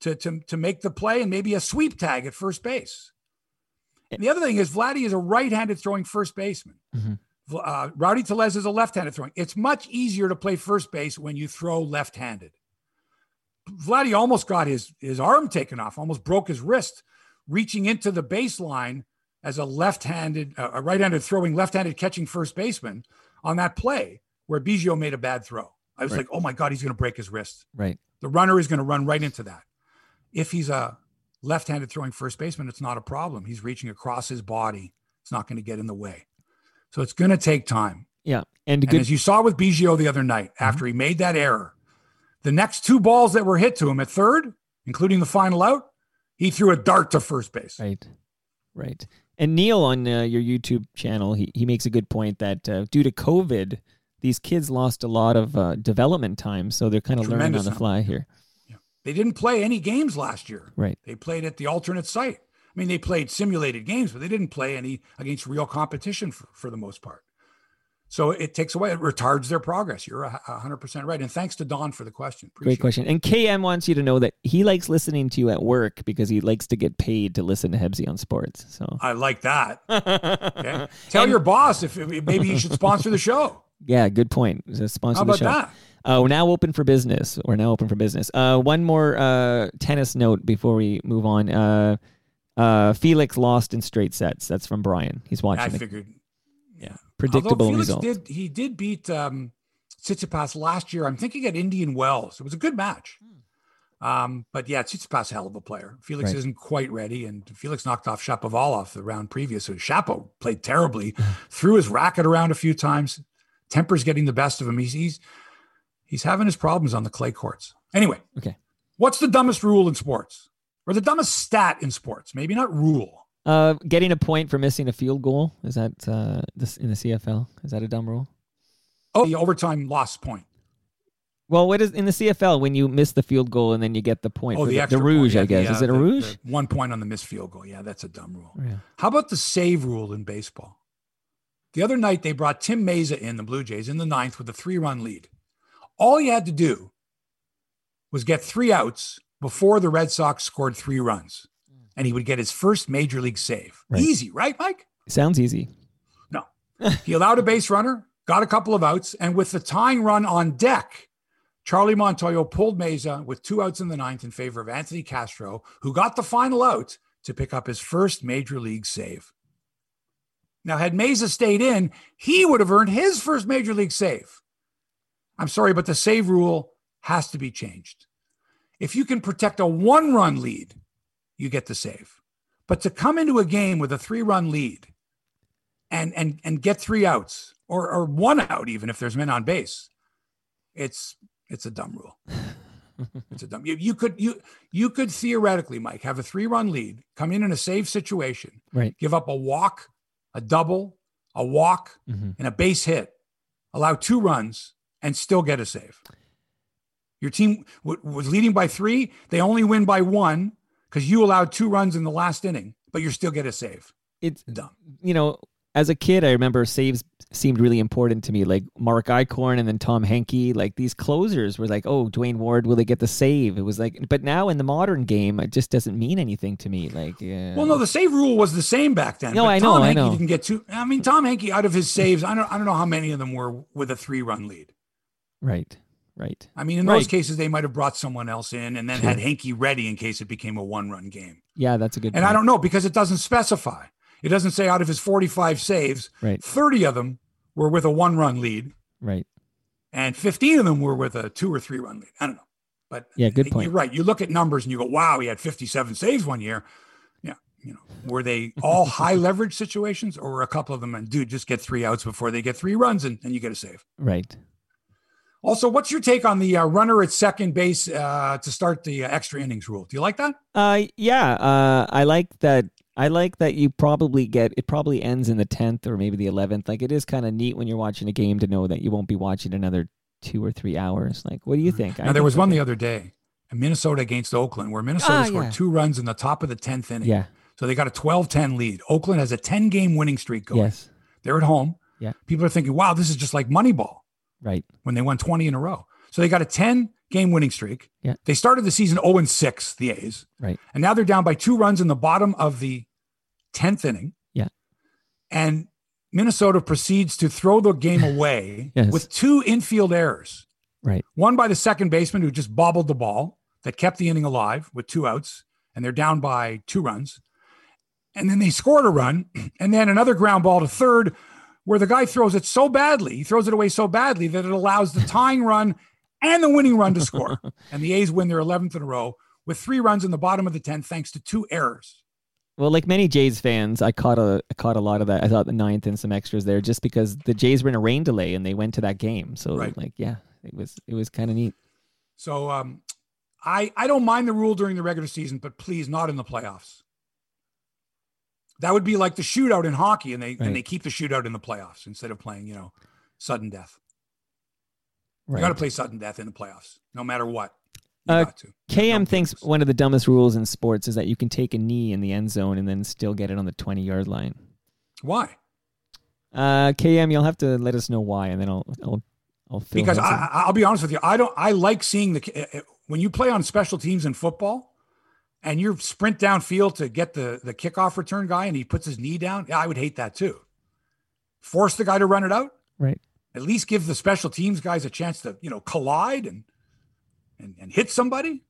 S1: to, to, to make the play and maybe a sweep tag at first base. And the other thing is Vladdy is a right-handed throwing first baseman. Mm-hmm. Uh, Rowdy Tellez is a left-handed throwing. It's much easier to play first base when you throw left-handed. Vladdy almost got his his arm taken off, almost broke his wrist, reaching into the baseline as a left-handed, uh, a right-handed throwing, left-handed catching first baseman on that play where Biggio made a bad throw. I was right. like, oh my god, he's going to break his wrist.
S2: Right.
S1: The runner is going to run right into that. If he's a left-handed throwing first baseman, it's not a problem. He's reaching across his body. It's not going to get in the way. So it's going to take time.
S2: Yeah.
S1: And, and as you saw with Biggio the other night, mm-hmm. after he made that error, the next two balls that were hit to him at third, including the final out, he threw a dart to first base.
S2: Right. Right. And Neil on uh, your YouTube channel, he, he makes a good point that uh, due to COVID, these kids lost a lot of uh, development time. So they're kind of learning on the fly here.
S1: They didn't play any games last year.
S2: Right.
S1: They played at the alternate site. I mean, they played simulated games, but they didn't play any against real competition for, for the most part. So it takes away, it retards their progress. You're hundred percent right. And thanks to Dawn for the question.
S2: Appreciate Great question. It. And KM wants you to know that he likes listening to you at work because he likes to get paid to listen to Hebsy on sports. So
S1: I like that. okay. Tell and, your boss if maybe he should sponsor the show.
S2: Yeah, good point. Sponsor
S1: How about
S2: the show.
S1: that?
S2: Uh, we're now open for business. We're now open for business. Uh, one more uh, tennis note before we move on. Uh, uh, Felix lost in straight sets. That's from Brian. He's watching. I
S1: the, figured.
S2: Yeah, predictable
S1: Felix
S2: result.
S1: Did he did beat um, Tsitsipas last year? I'm thinking at Indian Wells. It was a good match. Um, but yeah, Tsitsipas hell of a player. Felix right. isn't quite ready, and Felix knocked off Shapovalov the round previous. So Shapo played terribly, threw his racket around a few times. Temper's getting the best of him. He's he's he's having his problems on the clay courts. Anyway,
S2: okay.
S1: What's the dumbest rule in sports? or the dumbest stat in sports, maybe not rule.
S2: Uh, getting a point for missing a field goal is that uh, this in the CFL? Is that a dumb rule?
S1: Oh, the overtime loss point.
S2: Well, what is in the CFL when you miss the field goal and then you get the point? Oh, the, the, the rouge, point, I guess. is it a rouge?
S1: one point on the missed field goal. Yeah, that's a dumb rule. Yeah. How about the save rule in baseball? The other night they brought Tim Mayza in the Blue Jays in the ninth with a three-run lead. All he had to do was get three outs before the Red Sox scored three runs, and he would get his first major league save. Right. Easy, right, Mike?
S2: Sounds easy.
S1: No. he allowed a base runner, got a couple of outs, and with the tying run on deck, Charlie Montoyo pulled Mayza with two outs in the ninth in favor of Anthony Castro, who got the final out to pick up his first major league save. Now, had Mayza stayed in, he would have earned his first major league save. I'm sorry, but the save rule has to be changed. If you can protect a one run lead, you get the save. But to come into a game with a three run lead and and and get three outs or or one out even if there's men on base, it's it's a dumb rule. it's a dumb. You, you could you you could theoretically, Mike, have a three run lead, come in in a save situation,
S2: right?
S1: Give up a walk, a double, a walk, mm-hmm. and a base hit, allow two runs, and still get a save. Your team w- was leading by three. They only win by one because you allowed two runs in the last inning, but you still get a save.
S2: It's dumb. You know, as a kid, I remember saves seemed really important to me. Like Mark Eichhorn and then Tom Henke, like these closers were like, oh, Duane Ward, will they get the save? It was like, but now in the modern game, it just doesn't mean anything to me. Like, uh,
S1: well, no, the save rule was the same back then.
S2: No, I know,
S1: Tom
S2: I know.
S1: Didn't get two. I mean, Tom Henke out of his saves, I don't, I don't know how many of them were with a three-run lead.
S2: Right. Right.
S1: I mean, in right. those cases, they might have brought someone else in and then had Henke ready in case it became a one run game.
S2: Yeah, that's a good.
S1: And
S2: point.
S1: I don't know because it doesn't specify. It doesn't say out of his 45 saves,
S2: right.
S1: 30 of them were with a one run lead.
S2: Right.
S1: And 15 of them were with a two or three run lead. I don't know. But
S2: yeah, good point.
S1: You're right. You look at numbers and you go, wow, he had 57 saves one year. Yeah. You know, were they all high leverage situations or were a couple of them and dude, just get three outs before they get three runs and, and you get a save?
S2: Right.
S1: Also, what's your take on the uh, runner at second base uh, to start the uh, extra innings rule? Do you like that?
S2: Uh, yeah, uh, I like that. I like that you probably get it. Probably ends in the tenth or maybe the eleventh. Like it is kind of neat when you're watching a game to know that you won't be watching another two or three hours. Like, what do you think?
S1: Now
S2: I
S1: there was
S2: think-
S1: one the other day, Minnesota against Oakland, where Minnesota
S2: Ah,
S1: scored
S2: yeah.
S1: two runs in the top of the tenth inning.
S2: Yeah.
S1: So they got a 12-10 lead. Oakland has a 10-game winning streak going.
S2: Yes.
S1: They're at home.
S2: Yeah.
S1: People are thinking, wow, this is just like Moneyball
S2: Right.
S1: when they won 20 in a row. So they got a 10 game winning streak.
S2: Yeah.
S1: They started the season 0 and 6, the A's.
S2: Right.
S1: And now they're down by two runs in the bottom of the 10th inning.
S2: Yeah.
S1: And Minnesota proceeds to throw the game away
S2: Yes.
S1: with two infield errors.
S2: Right.
S1: One by the second baseman who just bobbled the ball that kept the inning alive with two outs, and they're down by two runs. And then they scored a run, and then another ground ball to third, where the guy throws it so badly, he throws it away so badly that it allows the tying run and the winning run to score. and the A's win their 11th in a row with three runs in the bottom of the 10th, thanks to two errors.
S2: Well, like many Jays fans, I caught a I caught a lot of that. I thought the ninth and some extras there, just because the Jays were in a rain delay and they went to that game. So,
S1: Right.
S2: like, yeah, it was it was kind of neat.
S1: So um, I I don't mind the rule during the regular season, but please not in the playoffs. That would be like the shootout in hockey, and they
S2: Right.
S1: and they keep the shootout in the playoffs instead of playing, you know, sudden death.
S2: Right.
S1: You got to play sudden death in the playoffs, no matter what.
S2: Uh,
S1: got to.
S2: KM thinks one of the dumbest rules in sports is that you can take a knee in the end zone and then still get it on the twenty yard line.
S1: Why?
S2: Uh, KM, you'll have to let us know why, and then I'll I'll I'll
S1: Because. I, I'll be honest with you, I don't. I like seeing the uh, when you play on special teams in football, and you sprint downfield to get the the kickoff return guy, and he puts his knee down. Yeah, I would hate that too. Force the guy to run it out.
S2: right.
S1: At least give the special teams guys a chance to you know collide and and, and hit somebody.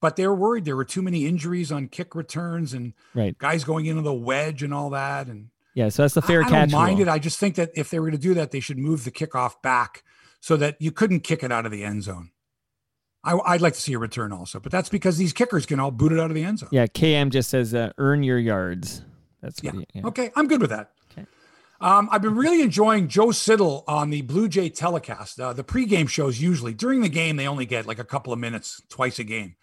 S1: But they were worried there were too many injuries on kick returns and
S2: Right.
S1: guys going into the wedge and all that. And
S2: Yeah. So that's the fair
S1: I, I
S2: catch
S1: don't mind it. I just think that if they were to do that, they should move the kickoff back so that you couldn't kick it out of the end zone. I, I'd like to see a return also, but that's because these kickers can all boot it out of the end zone.
S2: Yeah. KM just says uh, earn your yards. That's
S1: Yeah.
S2: he, yeah.
S1: Okay, I'm good with that. Um, I've been really enjoying Joe Siddall on the Blue Jay telecast. Uh, the pregame shows usually during the game they only get like a couple of minutes twice a game,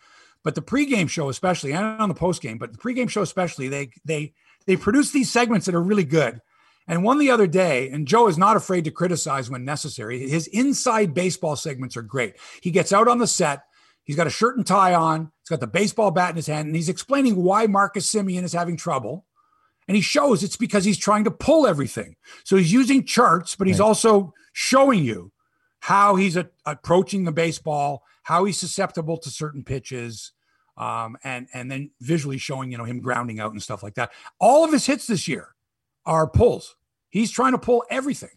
S1: but the pregame show especially and on the postgame, but the pregame show especially they they they produce these segments that are really good. And one the other day, and Joe is not afraid to criticize when necessary. His inside baseball segments are great. He gets out on the set. He's got a shirt and tie on. He's got the baseball bat in his hand, and he's explaining why Marcus Semien is having trouble. And he shows it's because he's trying to pull everything. So he's using charts, but he's
S2: Right.
S1: also showing you how he's a, approaching the baseball, how he's susceptible to certain pitches, um, and and then visually showing you know him grounding out and stuff like that. All of his hits this year are pulls. He's trying to pull everything.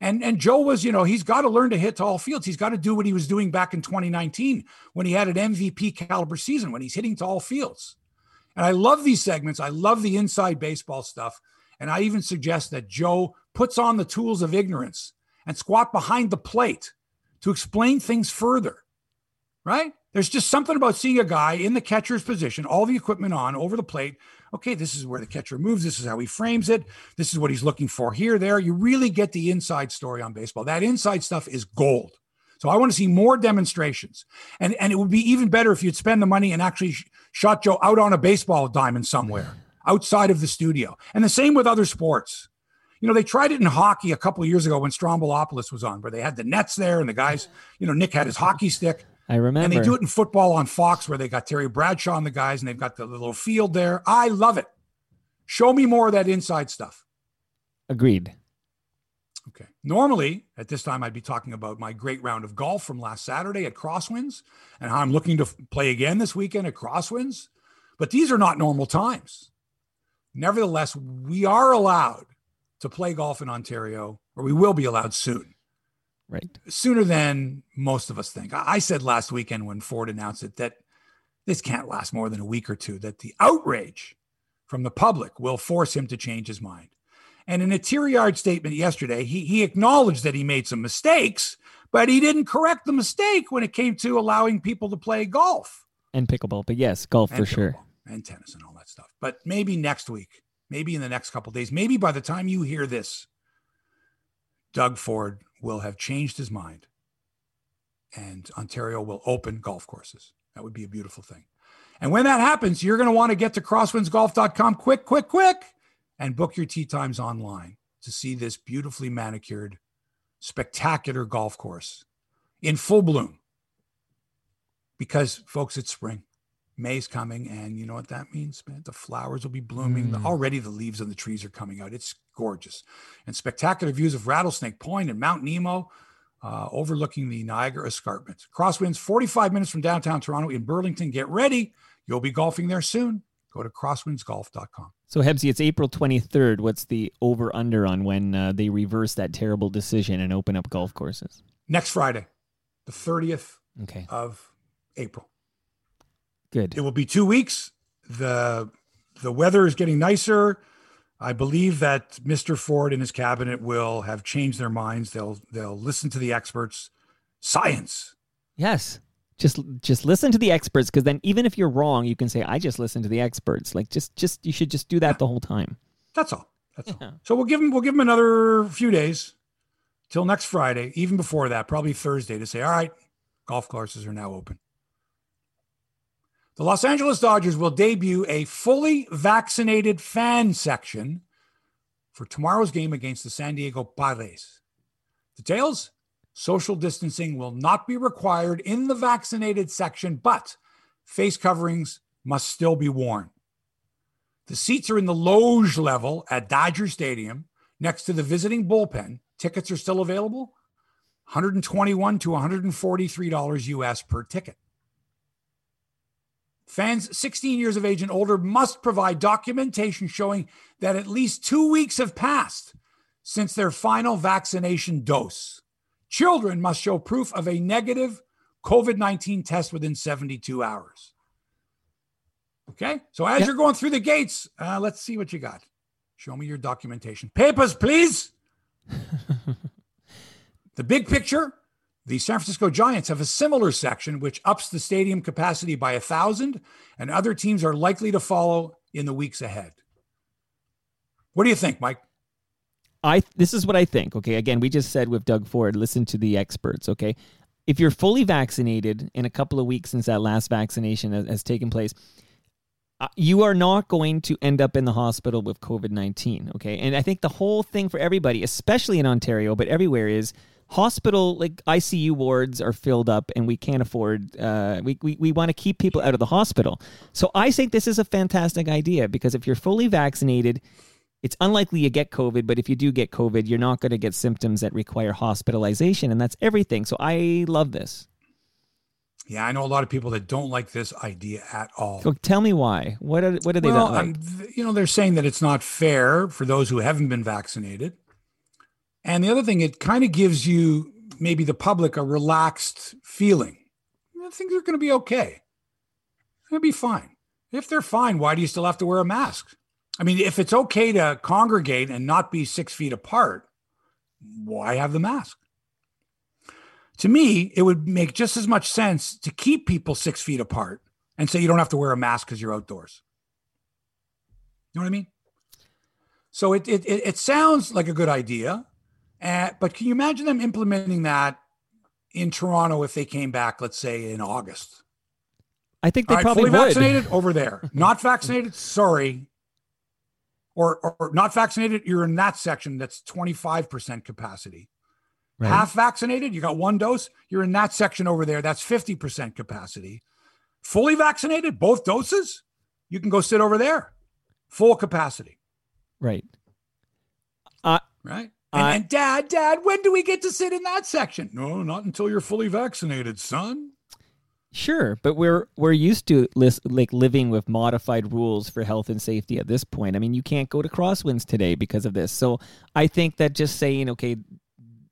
S1: And and Joe was, you know, he's got to learn to hit to all fields. He's got to do what he was doing back in 2019 when he had an MVP caliber season when he's hitting to all fields. And I love these segments. I love the inside baseball stuff. And I even suggest that Joe puts on the tools of ignorance and squat behind the plate to explain things further. Right? There's just something about seeing a guy in the catcher's position, all the equipment on over the plate. Okay, this is where the catcher moves. This is how he frames it. This is what he's looking for here, there. You really get the inside story on baseball. That inside stuff is gold. So I want to see more demonstrations. And, and it would be even better if you'd spend the money and actually sh- shot Joe out on a baseball diamond somewhere mm-hmm. outside of the studio. And the same with other sports. You know, they tried it in hockey a couple of years ago when Stroumboulopoulos was on, where they had the nets there and the guys, you know, Nick had his hockey stick.
S2: I remember.
S1: And they do it in football on Fox where they got Terry Bradshaw and the guys and they've got the little field there. I love it. Show me more of that inside stuff.
S2: Agreed.
S1: Normally, at this time, I'd be talking about my great round of golf from last Saturday at Crosswinds and how I'm looking to play again this weekend at Crosswinds. But these are not normal times. Nevertheless, we are allowed to play golf in Ontario, or we will be allowed soon,
S2: Right.
S1: sooner than most of us think. I I said last weekend when Ford announced it that this can't last more than a week or two, that the outrage from the public will force him to change his mind. And in a teary eyed statement yesterday, he, he acknowledged that he made some mistakes, but he didn't correct the mistake when it came to allowing people to play golf
S2: And pickleball, but yes, golf for sure.
S1: and tennis and all that stuff. But maybe next week, maybe in the next couple days, maybe by the time you hear this, Doug Ford will have changed his mind and Ontario will open golf courses. That would be a beautiful thing. And when that happens, you're going to want to get to crosswindsgolf.com quick, quick, quick and book your tee times online to see this beautifully manicured, spectacular golf course in full bloom. Because, folks, it's spring. May's coming, and you know what that means, man? The flowers will be blooming. Mm. Already the leaves on the trees are coming out. It's gorgeous. And spectacular views of Rattlesnake Point and Mount Nemo uh, overlooking the Niagara Escarpment. Crosswinds 45 minutes from downtown Toronto in Burlington. Get ready. You'll be golfing there soon. Go to crosswindsgolf.com.
S2: So, Hebsey, it's April 23rd. What's the over under on when uh, they reverse that terrible decision and open up golf courses?
S1: Next Friday, the 30th okay. of April.
S2: Good.
S1: It will be two weeks. The the weather is getting nicer. I believe that Mr. Ford and his cabinet will have changed their minds. They'll they'll listen to the experts. Science.
S2: Yes. Just just listen to the experts because then even if you're wrong, you can say I just listened to the experts. Like just just you should just do that yeah. the whole time.
S1: That's all. That's yeah. all. So we'll give them we'll give them another few days till next Friday, even before that, probably Thursday to say, all right, golf courses are now open. The Los Angeles Dodgers will debut a fully vaccinated fan section for tomorrow's game against the San Diego Padres. Details social distancing will not be required in the vaccinated section, but face coverings must still be worn. The seats are in the loge level at Dodger Stadium next to the visiting bullpen. Tickets are still available. 121 to 143 dollars US per ticket. Fans 16 years of age and older must provide documentation showing that at least two weeks have passed since their final vaccination dose. Children must show proof of a negative COVID 19 test within 72 hours. Okay, so as yep. you're going through the gates, uh, let's see what you got. Show me your documentation. Papers, please. the big picture the San Francisco Giants have a similar section which ups the stadium capacity by a thousand, and other teams are likely to follow in the weeks ahead. What do you think, Mike?
S2: I this is what I think. Okay, again, we just said with Doug Ford, listen to the experts. Okay, if you're fully vaccinated in a couple of weeks since that last vaccination has, has taken place, uh, you are not going to end up in the hospital with COVID nineteen. Okay, and I think the whole thing for everybody, especially in Ontario, but everywhere, is hospital like ICU wards are filled up and we can't afford uh, we, we, we want to keep people out of the hospital. So I think this is a fantastic idea because if you're fully vaccinated, it's unlikely you get COVID, but if you do get COVID, you're not going to get symptoms that require hospitalization, and that's everything. So I love this.
S1: Yeah, I know a lot of people that don't like this idea at all.
S2: So tell me why. What are, what are they well, not like? Um,
S1: you know, they're saying that it's not fair for those who haven't been vaccinated. And the other thing, it kind of gives you maybe the public a relaxed feeling. Things are going to be okay. They'll be fine. If they're fine, why do you still have to wear a mask? I mean, if it's okay to congregate and not be six feet apart, why have the mask? To me, it would make just as much sense to keep people six feet apart and say you don't have to wear a mask because you're outdoors. You know what I mean? So it, it, it sounds like a good idea. Uh, but can you imagine them implementing that in Toronto if they came back, let's say in August?
S2: I think they right, probably
S1: fully
S2: would.
S1: vaccinated over there. Not vaccinated, sorry. Or, or not vaccinated, you're in that section that's 25% capacity. Right. Half vaccinated, you got one dose, you're in that section over there, that's 50% capacity. Fully vaccinated, both doses, you can go sit over there, full capacity.
S2: Right.
S1: Uh, right. And, uh, and, dad, dad, when do we get to sit in that section? No, not until you're fully vaccinated, son.
S2: Sure, but we're we're used to like living with modified rules for health and safety at this point. I mean, you can't go to Crosswinds today because of this. So I think that just saying, okay,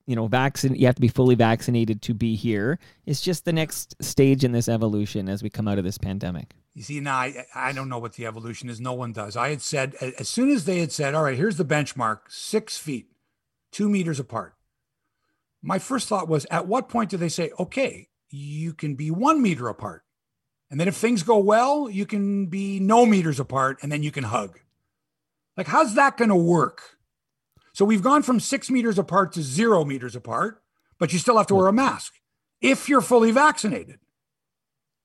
S2: you know, vaccine, you have to be fully vaccinated to be here is just the next stage in this evolution as we come out of this pandemic.
S1: You see, now I, I don't know what the evolution is. No one does. I had said as soon as they had said, all right, here's the benchmark, six feet two meters apart. My first thought was, at what point do they say, okay, you can be one meter apart? And then if things go well, you can be no meters apart and then you can hug. Like, how's that going to work? So we've gone from six meters apart to zero meters apart, but you still have to wear a mask. if you're fully vaccinated.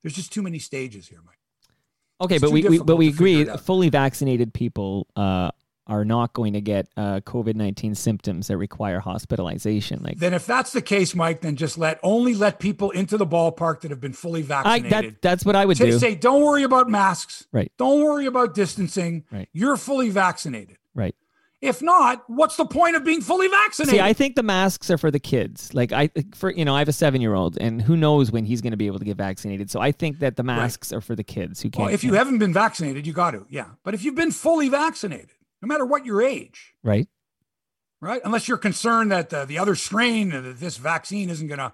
S1: There's just too many stages here, Mike.
S2: Okay,
S1: It's
S2: but we, we but we agree fully vaccinated people uh, are not going to get uh, COVID nineteen symptoms that require hospitalization. Like
S1: Then if that's the case, Mike, then just let only let people into the ballpark that have been fully
S2: I
S1: vaccinated.
S2: that that's what I would
S1: say,
S2: do.
S1: say, don't worry about masks.
S2: Right.
S1: Don't worry about distancing.
S2: Right.
S1: You're fully vaccinated.
S2: Right.
S1: If not, what's the point of being fully vaccinated?
S2: See, I think the masks are for the kids. Like I, for you know, I have a seven-year-old, and who knows when he's going to be able to get vaccinated. So I think that the masks are for the kids who can't.
S1: well, if you haven't been vaccinated, you got to. Yeah. But if you've been fully vaccinated, no matter what your age,
S2: right,
S1: right? Unless you're concerned that uh, the other strain, that this vaccine isn't going to.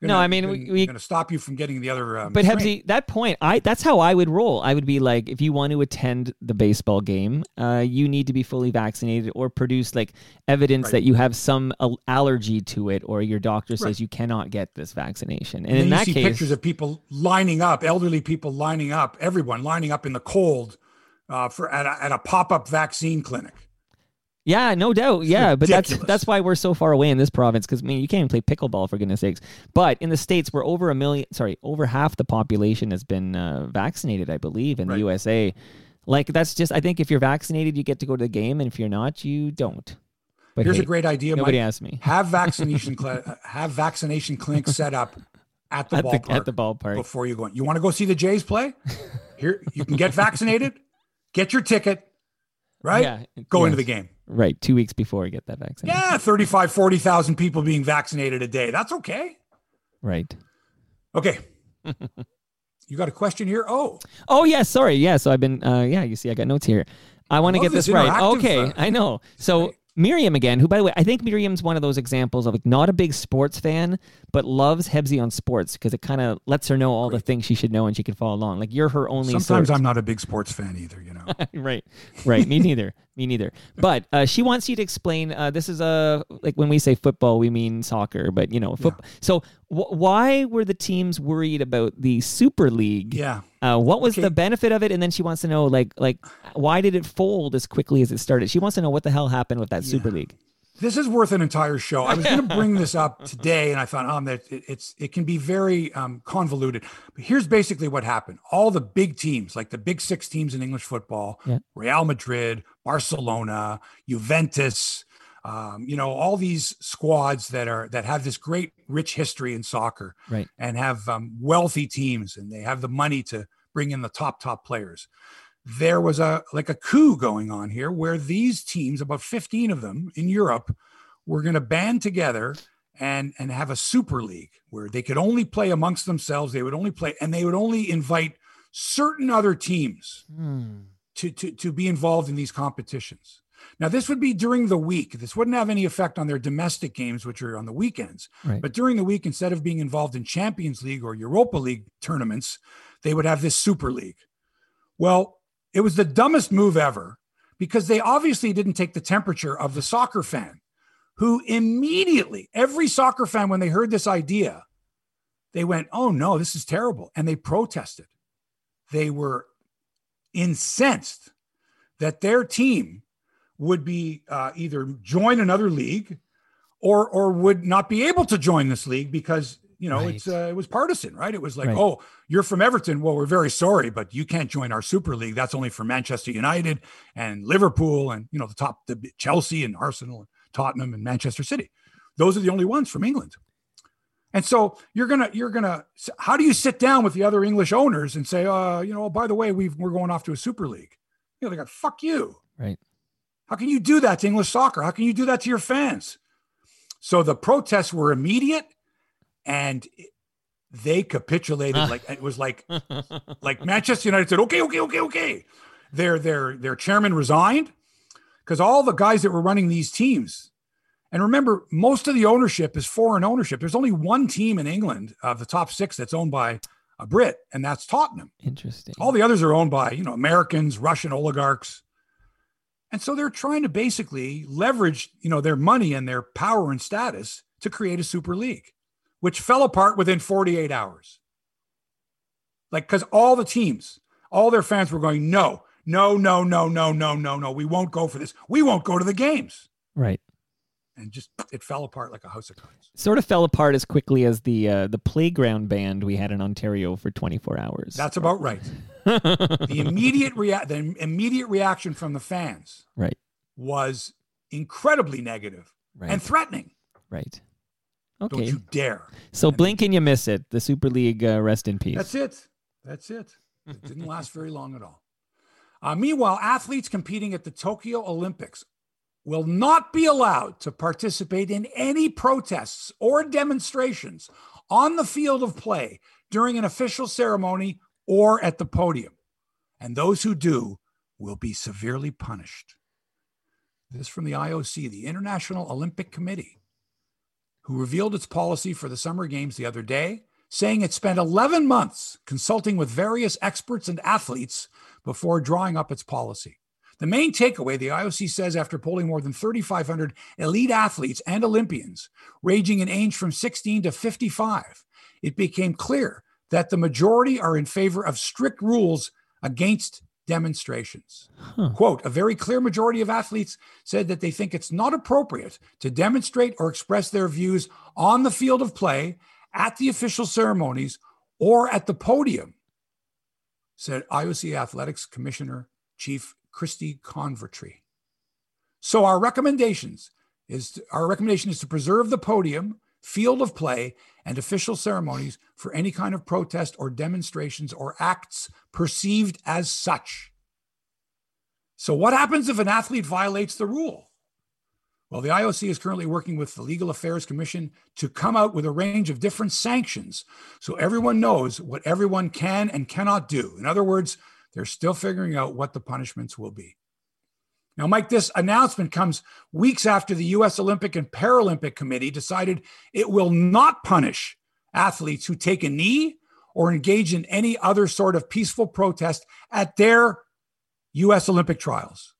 S2: No, I mean, we- we-
S1: going to stop you from getting the other. Um,
S2: but. Hebsy, that point, I that's how I would roll. I would be like, if you want to attend the baseball game, uh, you need to be fully vaccinated or produce like evidence
S1: Right.
S2: that you have some al- allergy to it, or your doctor says
S1: Right.
S2: you cannot get this vaccination. And,
S1: And
S2: in that
S1: see
S2: case,
S1: pictures of people lining up, elderly people lining up, everyone lining up in the cold uh, for at a, at a pop up vaccine clinic.
S2: Yeah, no doubt. yeah, but that's that's why we're so far away in this province because I mean you can't even play pickleball for goodness sakes. But in the states, we're over a million. Sorry, over half the population has been uh, vaccinated, I believe, in
S1: Right.
S2: the USA. Like that's just. I think if you're vaccinated, you get to go to the game, and if you're not, you don't. But
S1: Here's
S2: hey,
S1: a great idea,
S2: Nobody
S1: Mike.
S2: asked me
S1: Have vaccination cl- have vaccination clinics set up at the
S2: at
S1: ballpark
S2: the at the ballpark.
S1: before you go in. You want to go see the Jays play? Here, you can get vaccinated, get your ticket, right?
S2: Yeah,
S1: Go into the game.
S2: Right, two weeks before you get that vaccine.
S1: Yeah, 35, 40,000 people being vaccinated a day. That's okay.
S2: Right.
S1: Okay. you got a question here? Oh,
S2: Oh yeah, sorry. Yeah, so I've been. Uh, yeah, you see, I got notes here. I want to get this,
S1: this
S2: right. Okay,
S1: uh,
S2: I know. So. Miriam again, who by the way, I think Miriam's one of those examples of like not a big sports fan, but loves Hebsy on sports because it kind of lets her know all the things she should know and she can follow along. Like you're her only.
S1: sometimes
S2: source.
S1: I'm not a big sports fan either, you know.
S2: right, right. Me neither. Me neither. But uh, she wants you to explain. Uh, this is a like when we say football, we mean soccer, but you know, foot- So wh- why were the teams worried about the Super League?
S1: Yeah.
S2: Uh, what was
S1: Okay.
S2: the benefit of it? And then she wants to know, like, like why did it fold as quickly as it started? She wants to know what the hell happened with that Super League.
S1: This is worth an entire show. I was going to bring this up today, and I thought, um, that it, it's it can be very um, convoluted. But here's basically what happened: all the big teams, like the big six teams in English football,
S2: Yeah.
S1: Real Madrid, Barcelona, Juventus, um, you know, all these squads that are that have this great, rich history in soccer,
S2: Right.
S1: and have um, wealthy teams, and they have the money to bring in the top top players there was a like a coup going on here where these teams about 15 of them in Europe were going to band together and and have a super league where they could only play amongst themselves they would only play and they would only invite certain other teams hmm. to to to be involved in these competitions. Now this would be during the week. This wouldn't have any effect on their domestic games which are on the weekends.
S2: Right.
S1: but during the week instead of being involved in champions league or europa league tournaments they would have this super league. Well it was the dumbest move ever because they obviously didn't take the temperature of the soccer fan who immediately every soccer fan when they heard this idea they went oh no this is terrible. And they protested. They were incensed that their team would be uh, either join another league or or would not be able to join this league because you know
S2: Right.
S1: it's uh, it was partisan right it was like
S2: Right.
S1: oh you're from everton well we're very sorry but you can't join our super league that's only for manchester united and liverpool and you know the top the chelsea and arsenal and tottenham and manchester city those are the only ones from england and so you're gonna you're gonna how do you sit down with the other english owners and say uh you know oh, by the way we've, we're going off to a super league you know they got fuck you
S2: Right.
S1: how can you do that to English soccer? How can you do that to your fans? So the protests were immediate and they capitulated like it was like like Manchester United said, okay, okay, okay, okay. Their their their chairman resigned because all the guys that were running these teams, and remember, most of the ownership is foreign ownership. There's only one team in England of the top six that's owned by a Brit, and that's Tottenham.
S2: Interesting.
S1: All the others are owned by, you know, Americans, Russian oligarchs. And so they're trying to basically leverage, you know, their money and their power and status to create a super league, which fell apart within 48 hours. Like, because all the teams, all their fans were going, no, no, no, no, no, no, no, no, we won't go for this. We won't go to the games.
S2: right.
S1: and just it fell apart like a house of cards.
S2: Sort of fell apart as quickly as the uh, the playground band we had in Ontario for 24 hours.
S1: That's about right. the immediate rea- the immediate reaction from the fans
S2: right
S1: was incredibly negative
S2: right
S1: and threatening.
S2: right.
S1: Don't
S2: Okay.
S1: you dare.
S2: So blink and you miss it. The Super League uh, rest in peace.
S1: That's it. That's it. It didn't last very long at all. Uh, meanwhile, athletes competing at the Tokyo Olympics will not be allowed to participate in any protests or demonstrations on the field of play during an official ceremony or at the podium. And those who do will be severely punished. This from the IOC, the International Olympic Committee, who revealed its policy for the Summer Games the other day, saying it spent 11 months consulting with various experts and athletes before drawing up its policy. The main takeaway, the IOC says, after polling more than 3,500 elite athletes and Olympians, ranging in age from 16 to 55, it became clear that the majority are in favor of strict rules against demonstrations.
S2: Huh.
S1: Quote, a very clear majority of athletes said that they think it's not appropriate to demonstrate or express their views on the field of play, at the official ceremonies, or at the podium, said IOC Athletics Commissioner Chief Kirsty Coventry. So our recommendations is our recommendation is to preserve the podium, field of play, and official ceremonies for any kind of protest or demonstrations or acts perceived as such. So what happens if an athlete violates the rule? Well, the IOC is currently working with the Legal Affairs Commission to come out with a range of different sanctions so everyone knows what everyone can and cannot do. In other words, they're still figuring out what the punishments will be. Now, Mike, this announcement comes weeks after the US Olympic and Paralympic Committee decided it will not punish athletes who take a knee or engage in any other sort of peaceful protest at their US Olympic trials.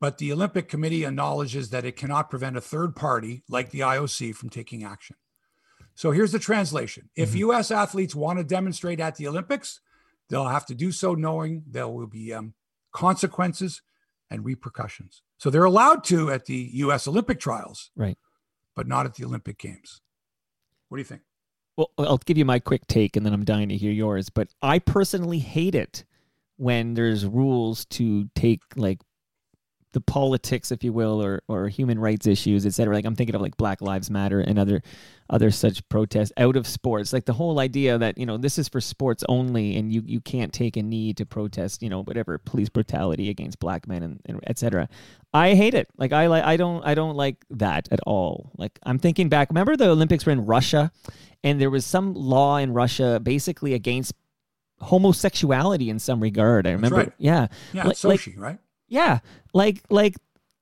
S1: But the Olympic Committee acknowledges that it cannot prevent a third party like the IOC from taking action. So here's the translation if
S2: Mhm.
S1: US athletes want to demonstrate at the Olympics, they'll have to do so knowing there will be um, consequences and repercussions. So they're allowed to at the US Olympic trials,
S2: Right.
S1: but not at the Olympic Games. What do you think?
S2: Well, I'll give you my quick take and then I'm dying to hear yours. But I personally hate it when there's rules to take like the politics, if you will, or or human rights issues, et cetera. Like I'm thinking of like Black Lives Matter and other other such protests out of sports. Like the whole idea that, you know, this is for sports only and you, you can't take a knee to protest, you know, whatever police brutality against black men and, and et cetera. I hate it. Like I like I don't I don't like that at all. Like I'm thinking back, remember the Olympics were in Russia and there was some law in Russia basically against homosexuality in some regard. I remember.
S1: right.
S2: Yeah.
S1: Yeah,
S2: Like- like-
S1: Sochi, right?
S2: Yeah. Like like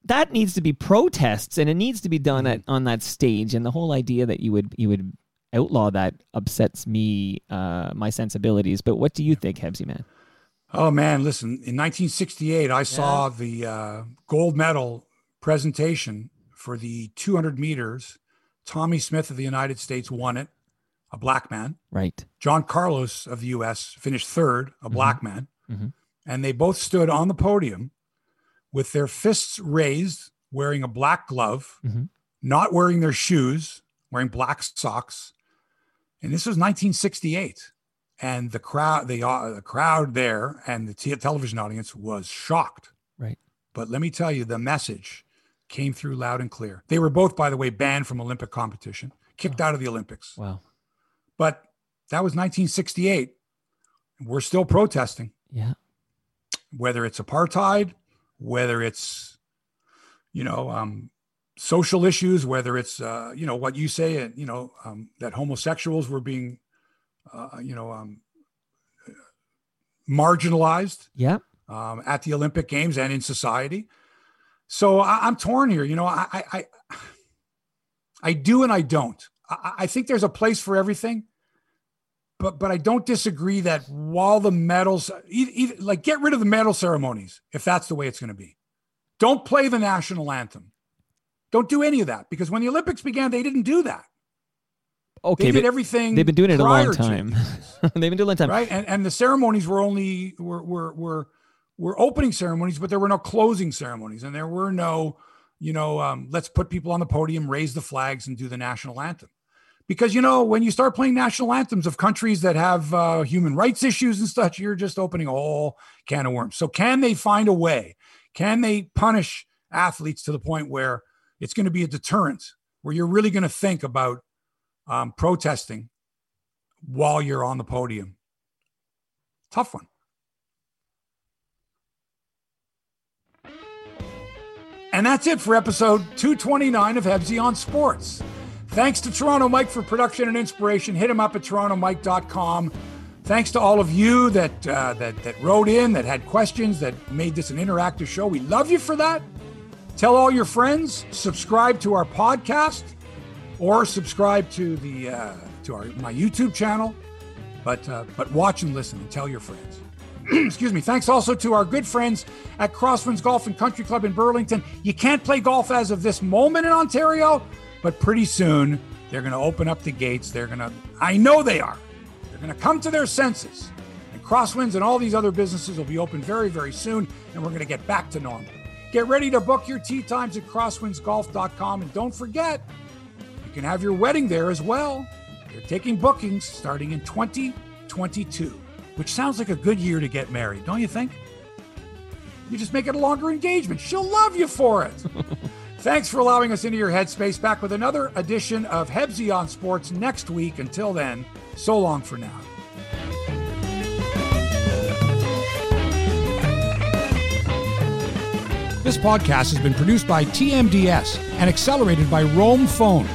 S2: that needs to be protests and it needs to be done at on that stage and the whole idea that you would you would outlaw that upsets me uh my sensibilities. But what do you think, Hebsy man?
S1: Oh man, listen, in 1968, I saw the uh, gold medal presentation for the 200 meters. Tommie Smith of the United States won it, a black man.
S2: Right.
S1: John Carlos of the US finished third, a black man.
S2: Mhm.
S1: And they both stood on the podium with their fists raised, wearing a black glove,
S2: Mhm.
S1: not wearing their shoes, wearing black socks. And this was 1968. And the crowd, the, uh, the crowd there and the t- television audience was shocked.
S2: Right.
S1: But let me tell you, the message came through loud and clear. They were both, by the way, banned from Olympic competition, kicked out of the Olympics.
S2: Wow.
S1: But that was 1968. We're still protesting,
S2: Yeah.
S1: whether it's apartheid, whether it's, you know, um, social issues, whether it's, uh, you know, what you say, uh, you know, um, that homosexuals were being, uh, you know, um, marginalized
S2: Yeah.
S1: um, at the Olympic Games and in society. So I, I'm torn here. You know, I, I, I, I do and I don't. I, I think there's a place for everything, but but I don't disagree that while the medals, e- e- like get rid of the medal ceremonies if that's the way it's going to be. Don't play the national anthem. Don't do any of that because when the Olympics began, they didn't do that.
S2: Okay,
S1: they did everything.
S2: They've been doing it a long time. They've been doing it a long time.
S1: right? And and the ceremonies were only were were were were opening ceremonies, but there were no closing ceremonies, and there were no you know, um, let's put people on the podium, raise the flags, and do the national anthem. Because, you know, when you start playing national anthems of countries that have uh, human rights issues and such, you're just opening a whole can of worms. So, can they find a way? Can they punish athletes to the point where it's going to be a deterrent, where you're really going to think about um, protesting while you're on the podium? Tough one. And that's it for episode 229 of Hebsy on Sports. Thanks to Toronto Mike for production and inspiration. Hit him up at torontomike.com. Thanks to all of you that, uh, that, that wrote in, that had questions, that made this an interactive show. We love you for that. Tell all your friends, subscribe to our podcast, or subscribe to the uh, to our my YouTube channel. But uh, but watch and listen and tell your friends. excuse me. Thanks also to our good friends at Crosswinds Golf and Country Club in Burlington. You can't play golf as of this moment in Ontario, but pretty soon they're going to open up the gates. They're going to, I know they are, they're going to come to their senses. And Crosswinds and all these other businesses will be open very, very soon, and we're going to get back to normal. Get ready to book your tee times at crosswindsgolf.com. And don't forget, you can have your wedding there as well. They're taking bookings starting in 2022 which sounds like a good year to get married, don't you think? You just make it a longer engagement. She'll love you for it. Thanks for allowing us into your headspace. Back with another edition of Hebsy on Sports next week. Until then, so long for now. This podcast has been produced by TMDS and accelerated by Roam Phone.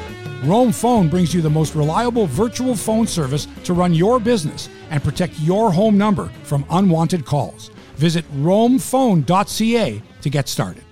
S1: Roam Phone brings you the most reliable virtual phone service to run your business and protect your home number from unwanted calls. Visit roamphone.ca to get started.